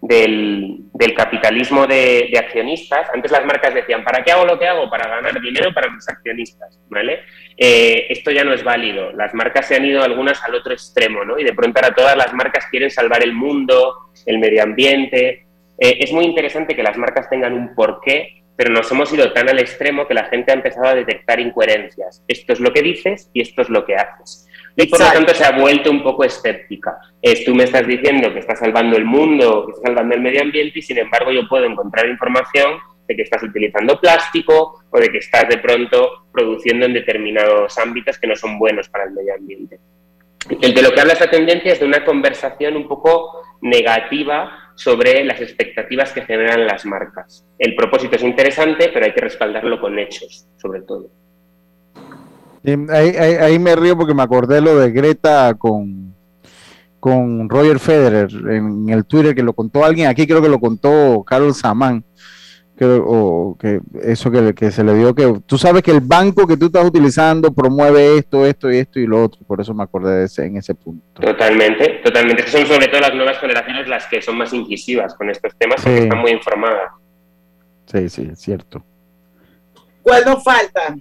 del, capitalismo de, accionistas. Antes las marcas decían, ¿para qué hago lo que hago? Para ganar dinero para mis accionistas, ¿vale? Eh, esto ya no es válido. Las marcas se han ido algunas al otro extremo, ¿no? Y de pronto ahora todas las marcas quieren salvar el mundo, el medio ambiente. Eh, es muy interesante que las marcas tengan un porqué, pero nos hemos ido tan al extremo que la gente ha empezado a detectar incoherencias. Esto es lo que dices y esto es lo que haces y por lo tanto se ha vuelto un poco escéptica. Es, tú me estás diciendo que estás salvando el mundo, que estás salvando el medio ambiente y sin embargo yo puedo encontrar información de que estás utilizando plástico o de que estás de pronto produciendo en determinados ámbitos que no son buenos para el medio ambiente. El de lo que habla esta tendencia es de una conversación un poco negativa sobre las expectativas que generan las marcas. El propósito es interesante, pero hay que respaldarlo con hechos, sobre todo ahí, ahí, me río porque me acordé lo de Greta con, con Roger Federer en el Twitter que lo contó alguien aquí, creo que lo contó Carlos Samán. Que, o que eso que, que, se le dio que tú sabes que el banco que tú estás utilizando promueve esto, esto y esto y lo otro, por eso me acordé de ese, en ese punto. Totalmente, totalmente. Son sobre todo las nuevas generaciones las que son más incisivas con estos temas porque están muy informadas. Sí, sí, es cierto. ¿Cuál nos falta?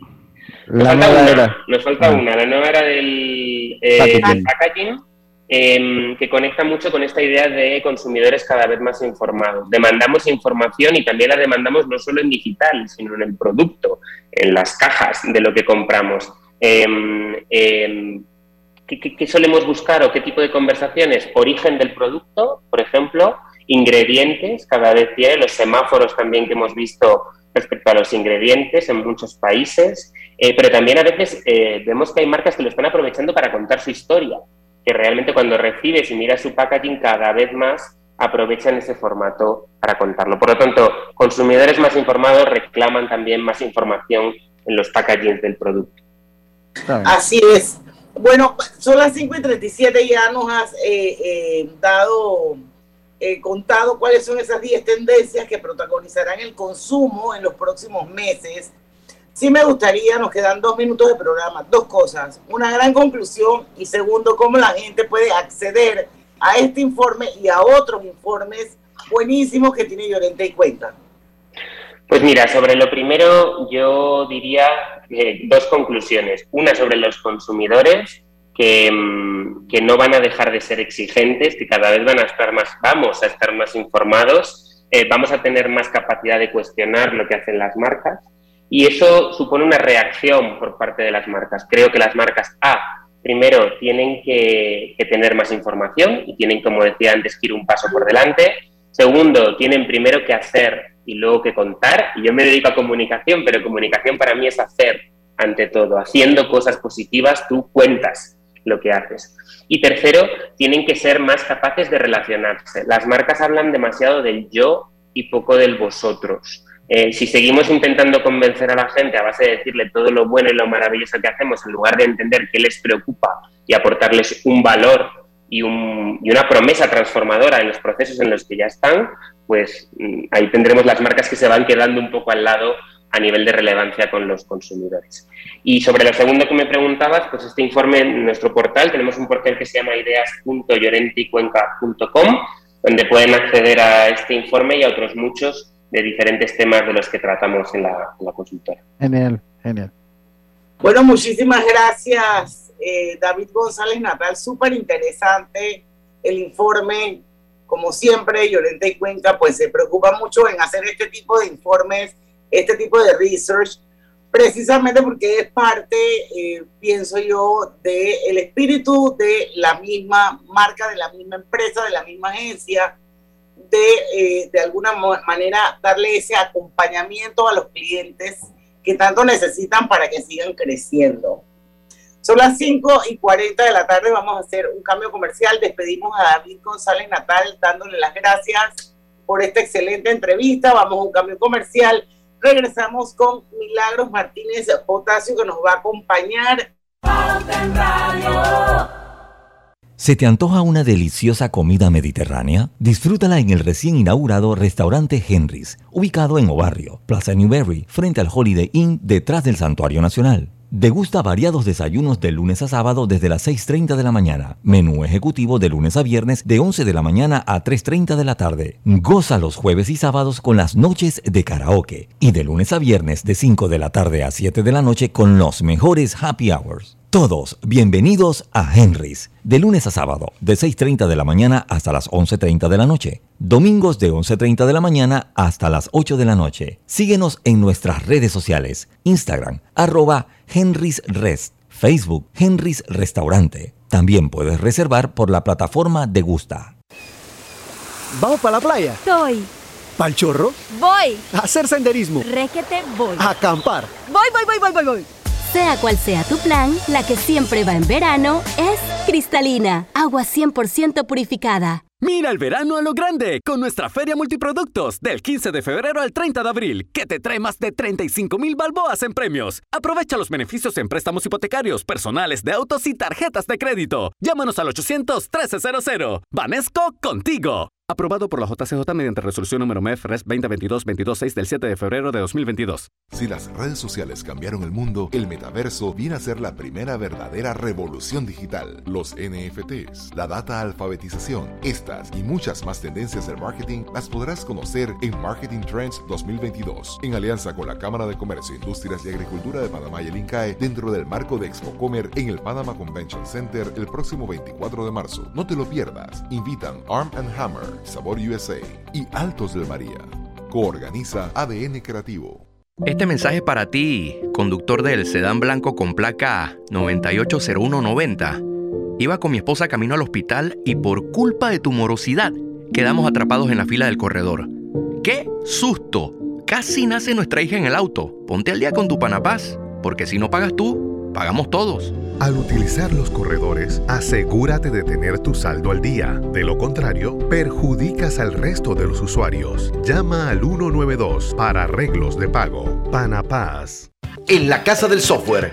Nos falta, una, nos falta ah. una, la nueva era del eh, packaging, em, que conecta mucho con esta idea de consumidores cada vez más informados. Demandamos información y también la demandamos no solo en digital, sino en el producto, en las cajas de lo que compramos. Em, em, ¿qué, qué, solemos buscar o qué tipo de conversaciones? Origen del producto, por ejemplo, ingredientes, cada vez tiene, los semáforos también que hemos visto respecto a los ingredientes en muchos países, eh, pero también a veces eh, vemos que hay marcas que lo están aprovechando para contar su historia, que realmente cuando recibes y miras su packaging cada vez más aprovechan ese formato para contarlo. Por lo tanto, consumidores más informados reclaman también más información en los packagings del producto. Así es. Bueno, son las 5 y 37, ya nos has eh, dado eh, contado cuáles son esas 10 tendencias que protagonizarán el consumo en los próximos meses. Sí me gustaría, nos quedan dos minutos de programa, dos cosas. Una gran conclusión y segundo, cómo la gente puede acceder a este informe y a otros informes buenísimos que tiene Llorente y Cuenta. Pues mira, sobre lo primero yo diría eh, dos conclusiones. Una sobre los consumidores, Mm, que, no van a dejar de ser exigentes, que cada vez van a estar más, vamos a estar más informados, eh, vamos a tener más capacidad de cuestionar lo que hacen las marcas y eso supone una reacción por parte de las marcas. Creo que las marcas, A, primero tienen que, tener más información y tienen, como decía antes, que ir un paso por delante. Segundo, tienen primero que hacer y luego que contar. Y yo me dedico a comunicación, pero comunicación para mí es hacer ante todo. Haciendo cosas positivas, tú cuentas lo que haces. Y tercero, tienen que ser más capaces de relacionarse. Las marcas hablan demasiado del yo y poco del vosotros. Eh, si seguimos intentando convencer a la gente a base de decirle todo lo bueno y lo maravilloso que hacemos, en lugar de entender qué les preocupa y aportarles un valor y, una promesa transformadora en los procesos en los que ya están, pues mm, ahí tendremos las marcas que se van quedando un poco al lado a nivel de relevancia con los consumidores. Y sobre lo segundo que me preguntabas, pues este informe en nuestro portal, tenemos un portal que se llama ideas.llorenticuenca.com, donde pueden acceder a este informe y a otros muchos de diferentes temas de los que tratamos en la, consultora. Genial, genial. Bueno, muchísimas gracias, eh, David González Natal. Súper interesante el informe. Como siempre, Llorente y Cuenca pues se preocupa mucho en hacer este tipo de informes, este tipo de research, precisamente porque es parte, eh, pienso yo, del espíritu de la misma marca, de la misma empresa, de la misma agencia de, eh, de alguna manera, darle ese acompañamiento a los clientes que tanto necesitan para que sigan creciendo. Son las 5 y 40 de la tarde, vamos a hacer un cambio comercial. Despedimos a David González Natal dándole las gracias por esta excelente entrevista. Vamos a un cambio comercial. Regresamos con Milagros Martínez Potasio que nos va a acompañar. ¿Se te antoja una deliciosa comida mediterránea? Disfrútala en el recién inaugurado restaurante Henry's, ubicado en Obarrio, Plaza Newberry, frente al Holiday Inn, detrás del Santuario Nacional. Degusta variados desayunos de lunes a sábado desde las 6.30 de la mañana. Menú ejecutivo de lunes a viernes de 11 de la mañana a 3.30 de la tarde. Goza los jueves y sábados con las noches de karaoke. Y de lunes a viernes de 5 de la tarde a 7 de la noche con los mejores happy hours. Todos bienvenidos a Henry's, de lunes a sábado, de 6.30 de la mañana hasta las 11.30 de la noche. Domingos de 11.30 de la mañana hasta las 8 de la noche. Síguenos en nuestras redes sociales, Instagram, arroba Henry's Rest, Facebook, Henry's Restaurante. También puedes reservar por la plataforma de Gusta. ¿Vamos para la playa? Soy. ¿Pal chorro? Voy. A hacer senderismo. Réquete, voy. A acampar. Voy, voy, voy, voy, voy, voy. Sea cual sea tu plan, la que siempre va en verano es cristalina, agua 100% purificada. Mira el verano a lo grande con nuestra feria multiproductos del 15 de febrero al 30 de abril, que te trae más de 35 mil balboas en premios. Aprovecha los beneficios en préstamos hipotecarios, personales de autos y tarjetas de crédito. Llámanos al 800 1300. Vanesco contigo. Aprobado por la JCJ mediante resolución número MEF RES 2022-226 del 7 de febrero de 2022. Si las redes sociales cambiaron el mundo, el metaverso viene a ser la primera verdadera revolución digital. Los NFTs, la data alfabetización, estas y muchas más tendencias del marketing las podrás conocer en Marketing Trends 2022, en alianza con la Cámara de Comercio, Industrias y Agricultura de Panamá y el INCAE, dentro del marco de ExpoComer en el Panama Convention Center el próximo 24 de marzo. No te lo pierdas. Invitan Arm and Hammer. Sabor USA y Altos del María. Coorganiza ADN Creativo. Este mensaje para ti, conductor del sedán blanco con placa 980190. Iba con mi esposa camino al hospital y por culpa de tu morosidad quedamos atrapados en la fila del corredor. ¡Qué susto! Casi nace nuestra hija en el auto. Ponte al día con tu panapaz, porque si no pagas tú, pagamos todos. Al utilizar los corredores, asegúrate de tener tu saldo al día. De lo contrario, perjudicas al resto de los usuarios. Llama al 192 para arreglos de pago. Panapaz. En la Casa del Software,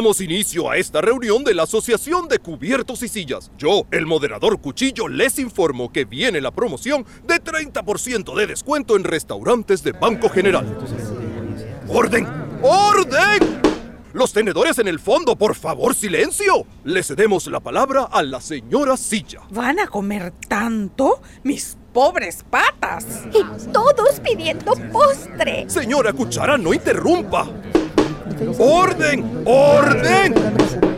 Damos inicio a esta reunión de la Asociación de Cubiertos y Sillas. Yo, el moderador Cuchillo, les informo que viene la promoción de 30% de descuento en restaurantes de Banco General. ¡Orden! ¡Orden! Los tenedores en el fondo, por favor, silencio. Le cedemos la palabra a la señora Silla. ¿Van a comer tanto? Mis pobres patas. Y todos pidiendo postre. Señora Cuchara, no interrumpa. ¡Orden! ¡Orden!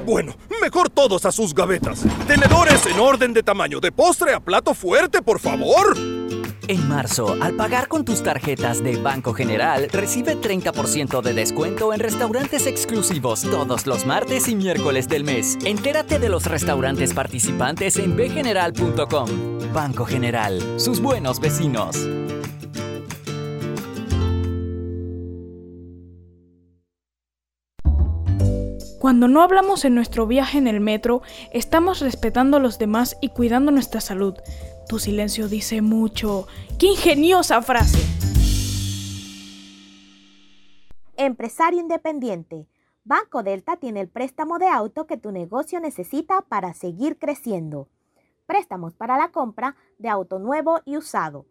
Bueno, mejor todos a sus gavetas. Tenedores en orden de tamaño, de postre a plato fuerte, por favor. En marzo, al pagar con tus tarjetas de Banco General, recibe 30% de descuento en restaurantes exclusivos todos los martes y miércoles del mes. Entérate de los restaurantes participantes en bgeneral.com. Banco General, sus buenos vecinos. Cuando no hablamos en nuestro viaje en el metro, estamos respetando a los demás y cuidando nuestra salud. Tu silencio dice mucho. ¡Qué ingeniosa frase! Empresario independiente. Banco Delta tiene el préstamo de auto que tu negocio necesita para seguir creciendo. Préstamos para la compra de auto nuevo y usado.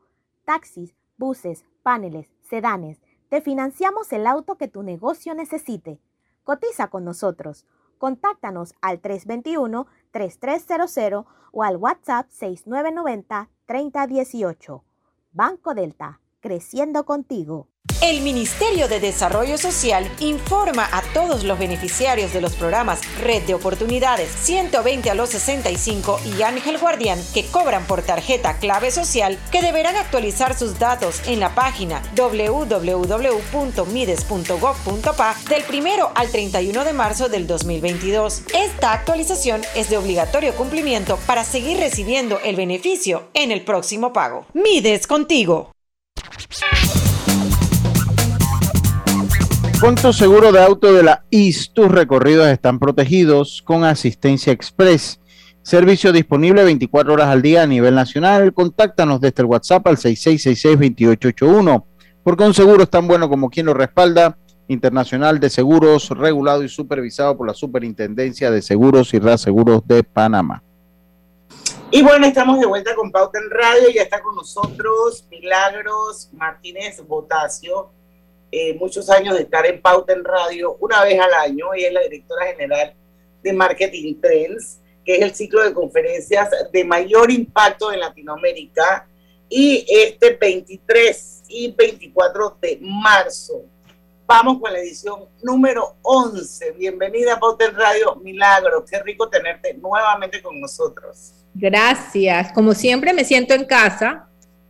Taxis, buses, paneles, sedanes. Te financiamos el auto que tu negocio necesite. Cotiza con nosotros. Contáctanos al 321-3300 o al WhatsApp 6990-3018. Banco Delta, creciendo contigo. El Ministerio de Desarrollo Social informa a todos los beneficiarios de los programas Red de Oportunidades 120 a los 65 y Ángel Guardián que cobran por tarjeta clave social que deberán actualizar sus datos en la página www.mides.gov.pa del 1 al 31 de marzo del 2022. Esta actualización es de obligatorio cumplimiento para seguir recibiendo el beneficio en el próximo pago. Mides contigo. Con seguro de auto de la IS, tus recorridos están protegidos con asistencia express. Servicio disponible 24 horas al día a nivel nacional. Contáctanos desde el WhatsApp al 6666-2881. Porque un seguro es tan bueno como quien lo respalda. Internacional de Seguros, regulado y supervisado por la Superintendencia de Seguros y Reaseguros de Panamá. Y bueno, estamos de vuelta con Pauta en Radio. Ya está con nosotros Milagros Martínez Botacio eh, muchos años de estar en Pauta en Radio una vez al año. Ella es la directora general de Marketing Trends, que es el ciclo de conferencias de mayor impacto en Latinoamérica. Y este 23 y 24 de marzo vamos con la edición número 11. Bienvenida a Pauta en Radio Milagro. Qué rico tenerte nuevamente con nosotros. Gracias. Como siempre me siento en casa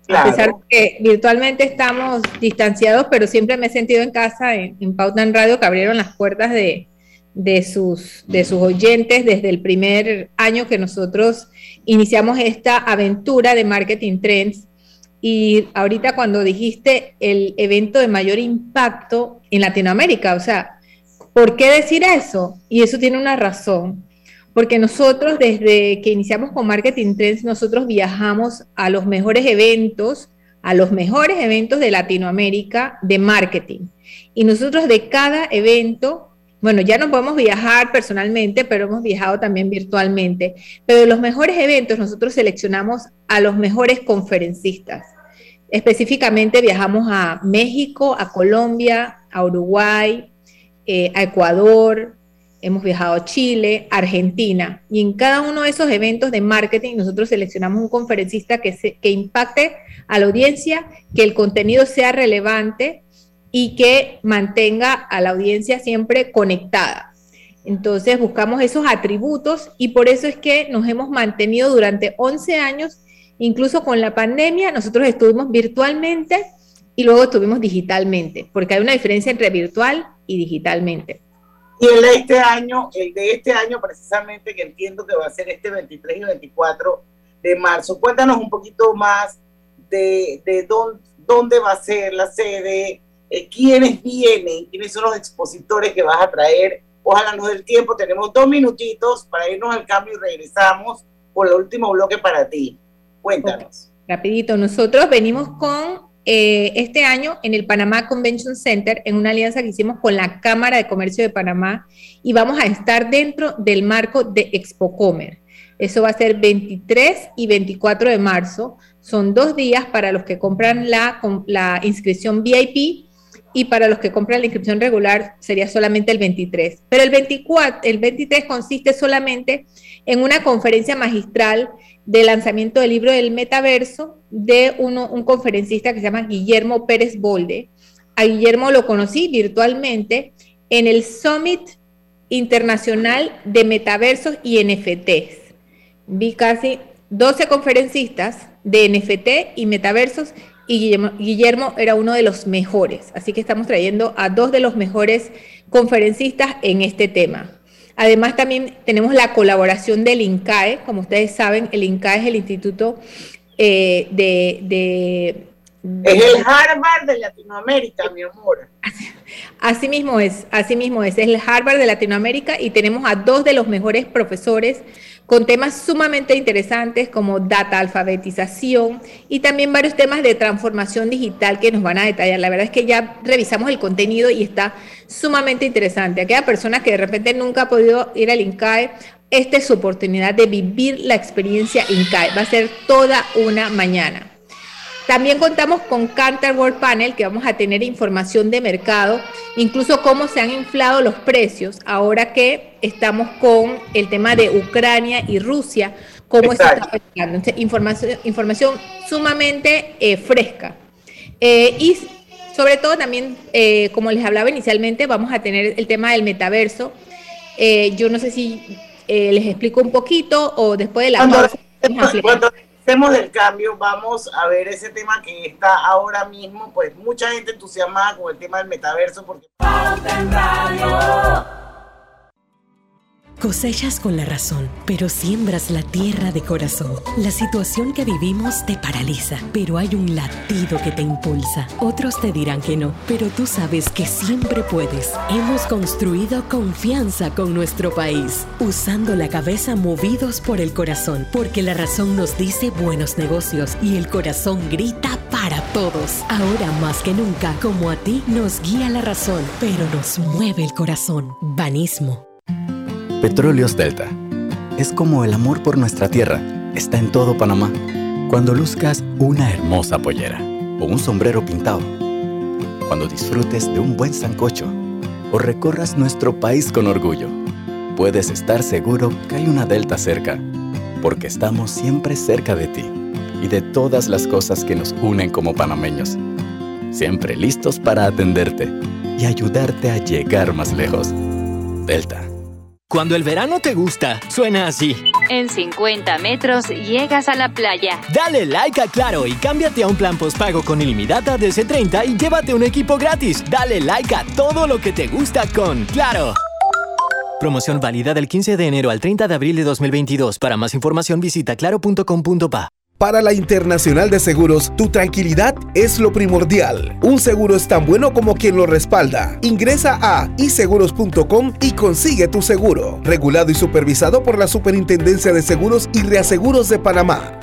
a pesar de que virtualmente estamos distanciados, pero siempre me he sentido en casa en, en Pauta en Radio, que abrieron las puertas de, de, sus, de sus oyentes desde el primer año que nosotros iniciamos esta aventura de Marketing Trends. Y ahorita cuando dijiste el evento de mayor impacto en Latinoamérica, o sea, ¿por qué decir eso? Y eso tiene una razón porque nosotros desde que iniciamos con Marketing Trends, nosotros viajamos a los mejores eventos, a los mejores eventos de Latinoamérica de marketing. Y nosotros de cada evento, bueno, ya no podemos viajar personalmente, pero hemos viajado también virtualmente. Pero de los mejores eventos nosotros seleccionamos a los mejores conferencistas. Específicamente viajamos a México, a Colombia, a Uruguay, eh, a Ecuador, hemos viajado a Chile, Argentina, y en cada uno de esos eventos de marketing nosotros seleccionamos un conferencista que, impacte a la audiencia, que el contenido sea relevante y que mantenga a la audiencia siempre conectada. Entonces buscamos esos atributos y por eso es que nos hemos mantenido durante 11 años, incluso con la pandemia, nosotros estuvimos virtualmente y luego estuvimos digitalmente, porque hay una diferencia entre virtual y digitalmente. Y el de este año, el de este año precisamente, que entiendo que va a ser este 23 y 24 de marzo. Cuéntanos un poquito más de, de dónde, dónde va a ser la sede, eh, quiénes vienen, quiénes son los expositores que vas a traer. Ojalá nos dé el tiempo, tenemos dos minutitos para irnos al cambio y regresamos por el último bloque para ti. Cuéntanos. Rapidito, nosotros venimos con eh, este año en el Panamá Convention Center, en una alianza que hicimos con la Cámara de Comercio de Panamá, y vamos a estar dentro del marco de Expo Comer. Eso va a ser 23 y 24 de marzo. Son dos días para los que compran la, la inscripción VIP y para los que compran la inscripción regular sería solamente el 23. Pero el, 24, el 23 consiste solamente en una conferencia magistral de lanzamiento del libro del metaverso de un conferencista que se llama Guillermo Pérez Bolde. A Guillermo lo conocí virtualmente en el Summit Internacional de Metaversos y NFTs. Vi casi 12 conferencistas de NFT y metaversos y Guillermo, era uno de los mejores. Así que estamos trayendo a dos de los mejores conferencistas en este tema. Además, también tenemos la colaboración del INCAE. Como ustedes saben, el INCAE es el Instituto eh, de, Es el Harvard de Latinoamérica, mi amor. Así mismo es, así mismo es, es el Harvard de Latinoamérica y tenemos a dos de los mejores profesores con temas sumamente interesantes como data alfabetización y también varios temas de transformación digital que nos van a detallar. La verdad es que ya revisamos el contenido y está sumamente interesante. Aquella persona que de repente nunca ha podido ir al INCAE, esta es su oportunidad de vivir la experiencia INCAE. Va a ser toda una mañana. También contamos con Cantar World Panel, que vamos a tener información de mercado, incluso cómo se han inflado los precios ahora que estamos con el tema de Ucrania y Rusia, cómo se está afectando. información, información sumamente eh, fresca. Eh, y sobre todo también, eh, como les hablaba inicialmente, vamos a tener el tema del metaverso. yo no sé si les explico un poquito o después de la pausa hacemos del cambio, vamos a ver ese tema que está ahora mismo, pues mucha gente entusiasmada con el tema del metaverso porque... Cosechas con la razón, pero siembras la tierra de corazón. La situación que vivimos te paraliza, pero hay un latido que te impulsa. Otros te dirán que no, pero tú sabes que siempre puedes. Hemos construido confianza con nuestro país, usando la cabeza movidos por el corazón, porque la razón nos dice buenos negocios y el corazón grita para todos. Ahora más que nunca, como a ti nos guía la razón, pero nos mueve el corazón. Banismo. Petróleos Delta. Es como el amor por nuestra tierra. Está en todo Panamá. Cuando luzcas una hermosa pollera o un sombrero pintado. Cuando disfrutes de un buen sancocho o recorras nuestro país con orgullo. Puedes estar seguro que hay una Delta cerca, porque estamos siempre cerca de ti y de todas las cosas que nos unen como panameños. Siempre listos para atenderte y ayudarte a llegar más lejos. Delta cuando el verano te gusta, suena así. En 50 metros llegas a la playa. Dale like a Claro y cámbiate a un plan postpago con ilimitada de C30 y llévate un equipo gratis. Dale like a todo lo que te gusta con Claro. Promoción válida del 15 de enero al 30 de abril de 2022. Para más información visita claro.com.pa. Para la Internacional de Seguros, tu tranquilidad es lo primordial. Un seguro es tan bueno como quien lo respalda. Ingresa a iseguros.com y consigue tu seguro. Regulado y supervisado por la Superintendencia de Seguros y Reaseguros de Panamá.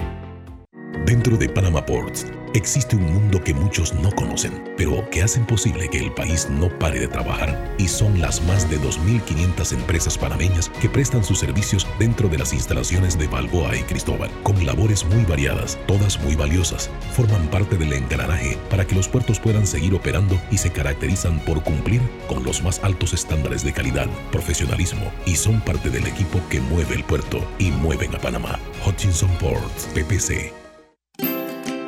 Dentro de Panama Ports Existe un mundo que muchos no conocen, pero que hacen posible que el país no pare de trabajar y son las más de 2.500 empresas panameñas que prestan sus servicios dentro de las instalaciones de Balboa y Cristóbal, con labores muy variadas, todas muy valiosas, forman parte del engranaje para que los puertos puedan seguir operando y se caracterizan por cumplir con los más altos estándares de calidad, profesionalismo y son parte del equipo que mueve el puerto y mueven a Panamá. Hutchinson Ports, PPC.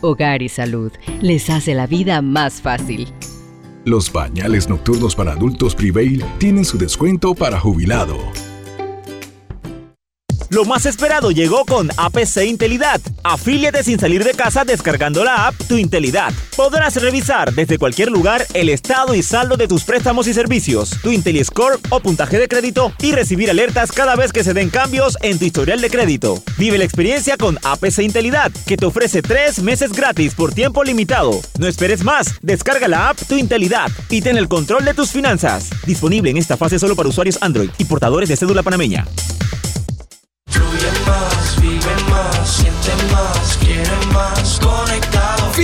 Hogar y Salud les hace la vida más fácil. Los pañales nocturnos para adultos Prevail tienen su descuento para jubilado. Lo más esperado llegó con APC Intelidad. Afíliate sin salir de casa descargando la app Tu Intelidad. Podrás revisar desde cualquier lugar el estado y saldo de tus préstamos y servicios, tu IntelliScore o puntaje de crédito y recibir alertas cada vez que se den cambios en tu historial de crédito. Vive la experiencia con APC Intelidad, que te ofrece tres meses gratis por tiempo limitado. No esperes más, descarga la app Tu Intelidad y ten el control de tus finanzas. Disponible en esta fase solo para usuarios Android y portadores de cédula panameña.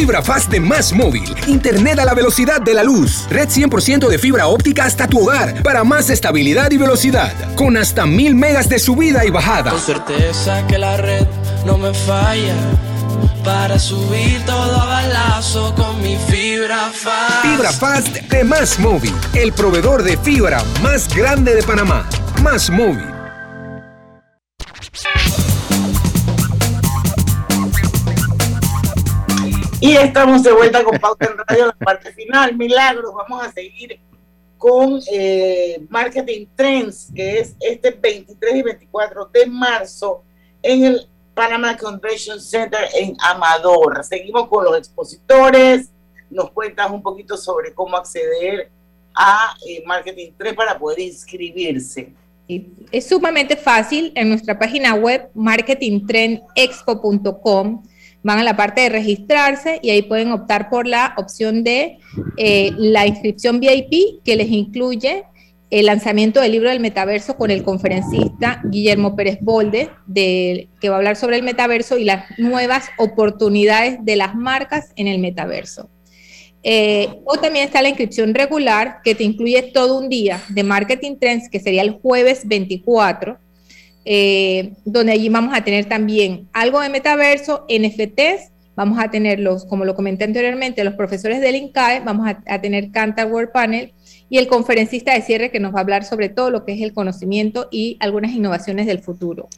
Fibra Fast de Más Móvil. Internet a la velocidad de la luz. Red 100% de fibra óptica hasta tu hogar para más estabilidad y velocidad. Con hasta mil megas de subida y bajada. Con certeza que la red no me falla para subir todo a balazo con mi fibra fast. Fibra Fast de Más Móvil, el proveedor de fibra más grande de Panamá. Más Móvil. Y estamos de vuelta con Pauta en Radio, la parte final. Milagros, vamos a seguir con eh, Marketing Trends, que es este 23 y 24 de marzo en el Panama Convention Center en Amador. Seguimos con los expositores. Nos cuentas un poquito sobre cómo acceder a eh, Marketing Trends para poder inscribirse. Es sumamente fácil en nuestra página web marketingtrendexpo.com van a la parte de registrarse y ahí pueden optar por la opción de eh, la inscripción VIP que les incluye el lanzamiento del libro del metaverso con el conferencista Guillermo Pérez Bolde, de, que va a hablar sobre el metaverso y las nuevas oportunidades de las marcas en el metaverso. Eh, o también está la inscripción regular que te incluye todo un día de Marketing Trends, que sería el jueves 24, eh, donde allí vamos a tener también algo de metaverso, NFTs, vamos a tener los, como lo comenté anteriormente, los profesores del INCAE, vamos a, tener Cantar World Panel y el conferencista de cierre que nos va a hablar sobre todo lo que es el conocimiento y algunas innovaciones del futuro.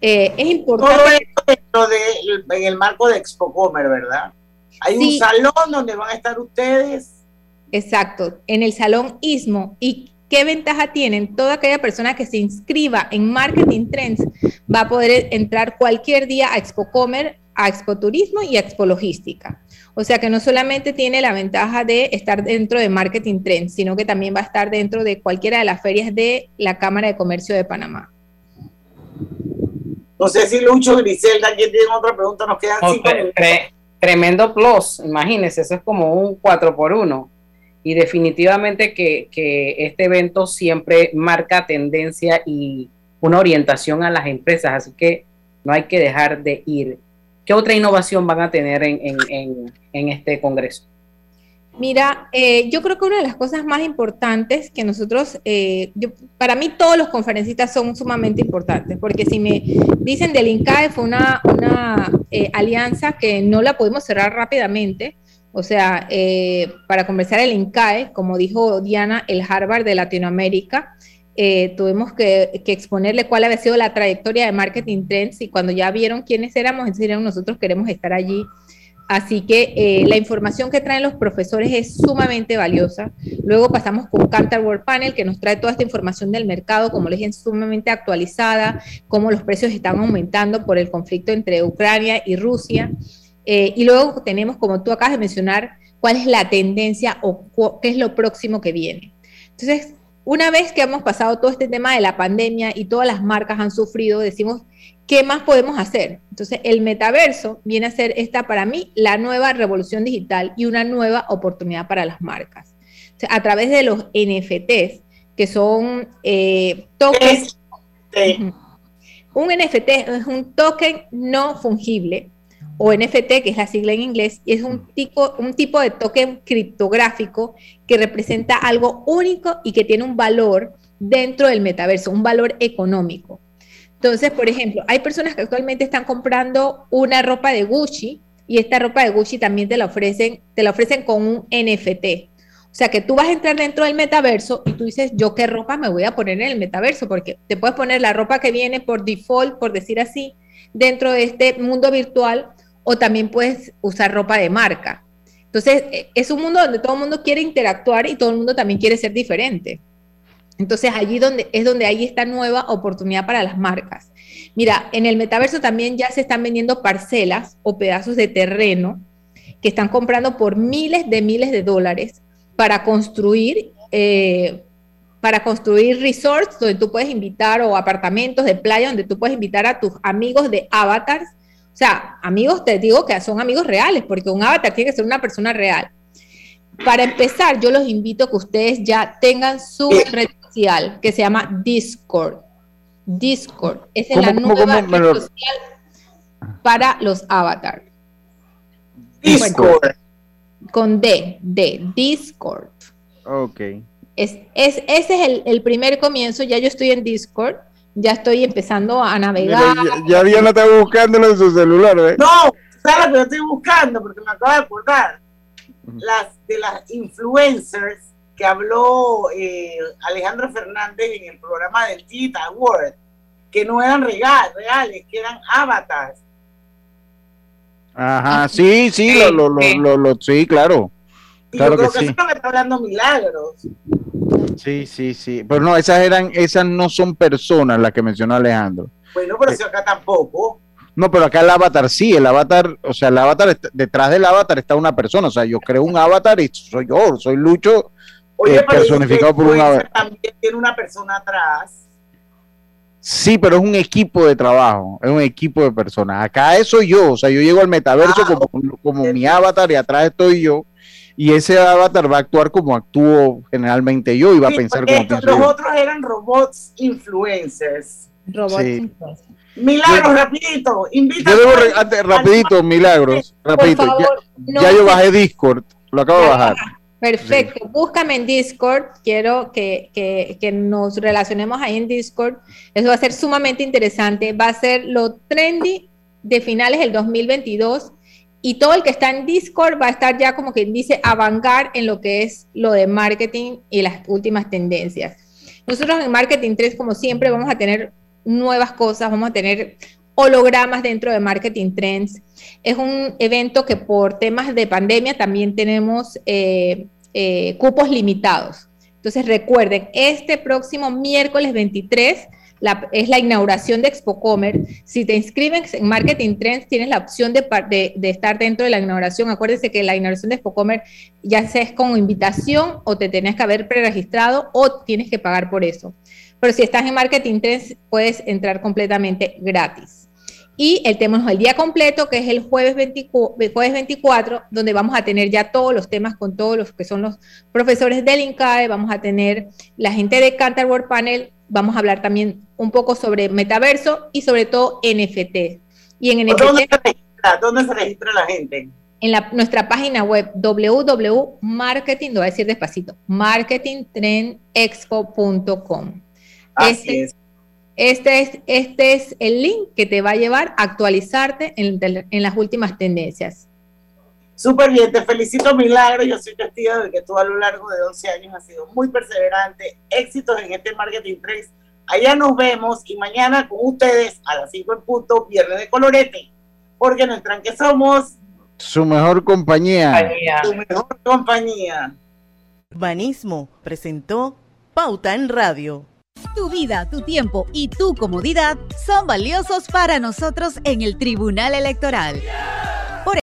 Eh, es importante. Todo esto de, en el marco de ExpoComer, ¿verdad? Hay un salón donde van a estar ustedes. Exacto, en el salón ISMO. ¿Y ¿Qué ventaja tienen? Toda aquella persona que se inscriba en Marketing Trends va a poder entrar cualquier día a ExpoComer, a Expo Turismo y a Expo Logística. O sea que no solamente tiene la ventaja de estar dentro de Marketing Trends, sino que también va a estar dentro de cualquiera de las ferias de la Cámara de Comercio de Panamá. No sé si Lucho, Griselda, ¿quién tiene otra pregunta? Nos quedan cinco Tremendo plus, imagínense, eso es como un 4 por 1 y definitivamente que, este evento siempre marca tendencia y una orientación a las empresas, así que no hay que dejar de ir. ¿Qué otra innovación van a tener en, este congreso? Mira, eh, yo creo que una de las cosas más importantes que nosotros, eh, para mí todos los conferencistas son sumamente importantes, porque si me dicen del INCAE fue una, una eh, alianza que no la pudimos cerrar rápidamente, o sea, eh, para conversar el INCAE, como dijo Diana, el Harvard de Latinoamérica, eh, tuvimos que, exponerle cuál había sido la trayectoria de Marketing Trends y cuando ya vieron quiénes éramos, entonces nosotros queremos estar allí. Así que eh, la información que traen los profesores es sumamente valiosa. Luego pasamos con Cantar World Panel, que nos trae toda esta información del mercado, como les dije, sumamente actualizada, cómo los precios están aumentando por el conflicto entre Ucrania y Rusia. Eh, y luego tenemos, como tú acabas de mencionar, cuál es la tendencia o qué es lo próximo que viene. Entonces, una vez que hemos pasado todo este tema de la pandemia y todas las marcas han sufrido, decimos, ¿qué más podemos hacer? Entonces, el metaverso viene a ser esta para mí la nueva revolución digital y una nueva oportunidad para las marcas. a través de los NFTs, que son eh, tokens. Un NFT es un token no fungible o NFT, que es la sigla en inglés, y es un tipo, un tipo de token criptográfico que representa algo único y que tiene un valor dentro del metaverso, un valor económico. Entonces, por ejemplo, hay personas que actualmente están comprando una ropa de Gucci y esta ropa de Gucci también te la ofrecen, te la ofrecen con un NFT. O sea que tú vas a entrar dentro del metaverso y tú dices, yo qué ropa me voy a poner en el metaverso, porque te puedes poner la ropa que viene por default, por decir así, dentro de este mundo virtual, o también puedes usar ropa de marca. Entonces, e, es un mundo donde todo el mundo quiere interactuar y todo el mundo también quiere ser diferente. Entonces, allí donde, es donde hay esta nueva oportunidad para las marcas. Mira, en el metaverso también ya se están vendiendo parcelas o pedazos de terreno que están comprando por miles de miles de dólares para construir, eh, para construir resorts donde tú puedes invitar o apartamentos de playa donde tú puedes invitar a tus amigos de avatars o sea, amigos, te digo que son amigos reales, porque un avatar tiene que ser una persona real. Para empezar, yo los invito a que ustedes ya tengan su red social que se llama Discord. Discord. es la nueva red social para los avatars. Discord. con D, D, Discord. Ok. Es, es, ese es el, el primer comienzo. Ya yo estoy en Discord ya estoy empezando a navegar. ya, Diana está buscándolo en su celular, ¿eh? No, ¿Sabes lo que yo estoy buscando? Porque me acabo de acordar. Las de las influencers que habló eh, Alejandro Fernández en el programa del Tita Award, que no eran real, reales, que eran avatars. Ajá, sí, sí, lo, lo, lo, lo, sí, claro. claro yo creo que, que, sí. eso es lo que está hablando Milagros. Sí, sí, sí. Pero no, esas eran, esas no son personas las que mencionó Alejandro. Bueno, pero si acá tampoco. No, pero acá el avatar sí, el avatar, o sea, el avatar, está- detrás del avatar está una persona, o sea, yo creo un avatar y soy yo, soy Lucho Oye, eh, pero personificado por un influencer avatar. También tiene una persona atrás. Sí, pero es un equipo de trabajo, es un equipo de personas. Acá eso yo, o sea, yo llego al metaverso Ah, como, como mi avatar y atrás estoy yo, y ese avatar va a actuar como actúo generalmente yo y va a Sí, pensar porque como estos- pienso los yo. otros eran robots influencers. Robots Sí. influencers. Milagros, rapidito, invita Yo debo, a- re- antes, rapidito, milagros, rapidito. favor, ya, no ya yo bajé Discord, lo acabo de bajar. Perfecto, búscame en Discord, quiero que, que- que nos relacionemos ahí en Discord, eso va a ser sumamente interesante, va a ser lo trendy de finales del 2022 y todo el que está en Discord va a estar ya como quien dice avangar en lo que es lo de marketing y las últimas tendencias. Nosotros en Marketing 3, como siempre, vamos a tener nuevas cosas, vamos a tener hologramas dentro de Marketing Trends. Es un evento que por temas de pandemia también tenemos eh, eh, cupos limitados. Entonces recuerden, este próximo miércoles 23 la- es la inauguración de ExpoComer. Si te inscribes en Marketing Trends, tienes la opción de, estar dentro de la inauguración. Acuérdense que la inauguración de ExpoComer ya sea es con invitación o te tenías que haber preregistrado o tienes que pagar por eso. Pero si estás en Marketing Trends, puedes entrar completamente gratis. Y el tema es el día completo, que es el jueves 24, jueves 24, donde vamos a tener ya todos los temas con todos los que son los profesores del INCAE, vamos a tener la gente de Canterbury Panel, vamos a hablar también un poco sobre metaverso y sobre todo NFT. Y en NFT, ¿Dónde se registra? ¿Dónde se registra la gente? en la- nuestra página web www.marketing, lo voy a decir despacito, marketingtrendexpo.com. Así Este, es. Este es, este es el link que te va a llevar a actualizarte en, en las últimas tendencias. Súper bien, te felicito, Milagro. Yo soy testigo de que tú a lo largo de 11 años has sido muy perseverante. Éxitos en este Marketing 3. Allá nos vemos y mañana con ustedes a las 5 en punto, viernes de colorete. Porque no entran que somos Su mejor compañía. tu mejor compañía. Urbanismo presentó Pauta en Radio. Tu vida, tu tiempo y tu comodidad son valiosos para nosotros en el Tribunal Electoral.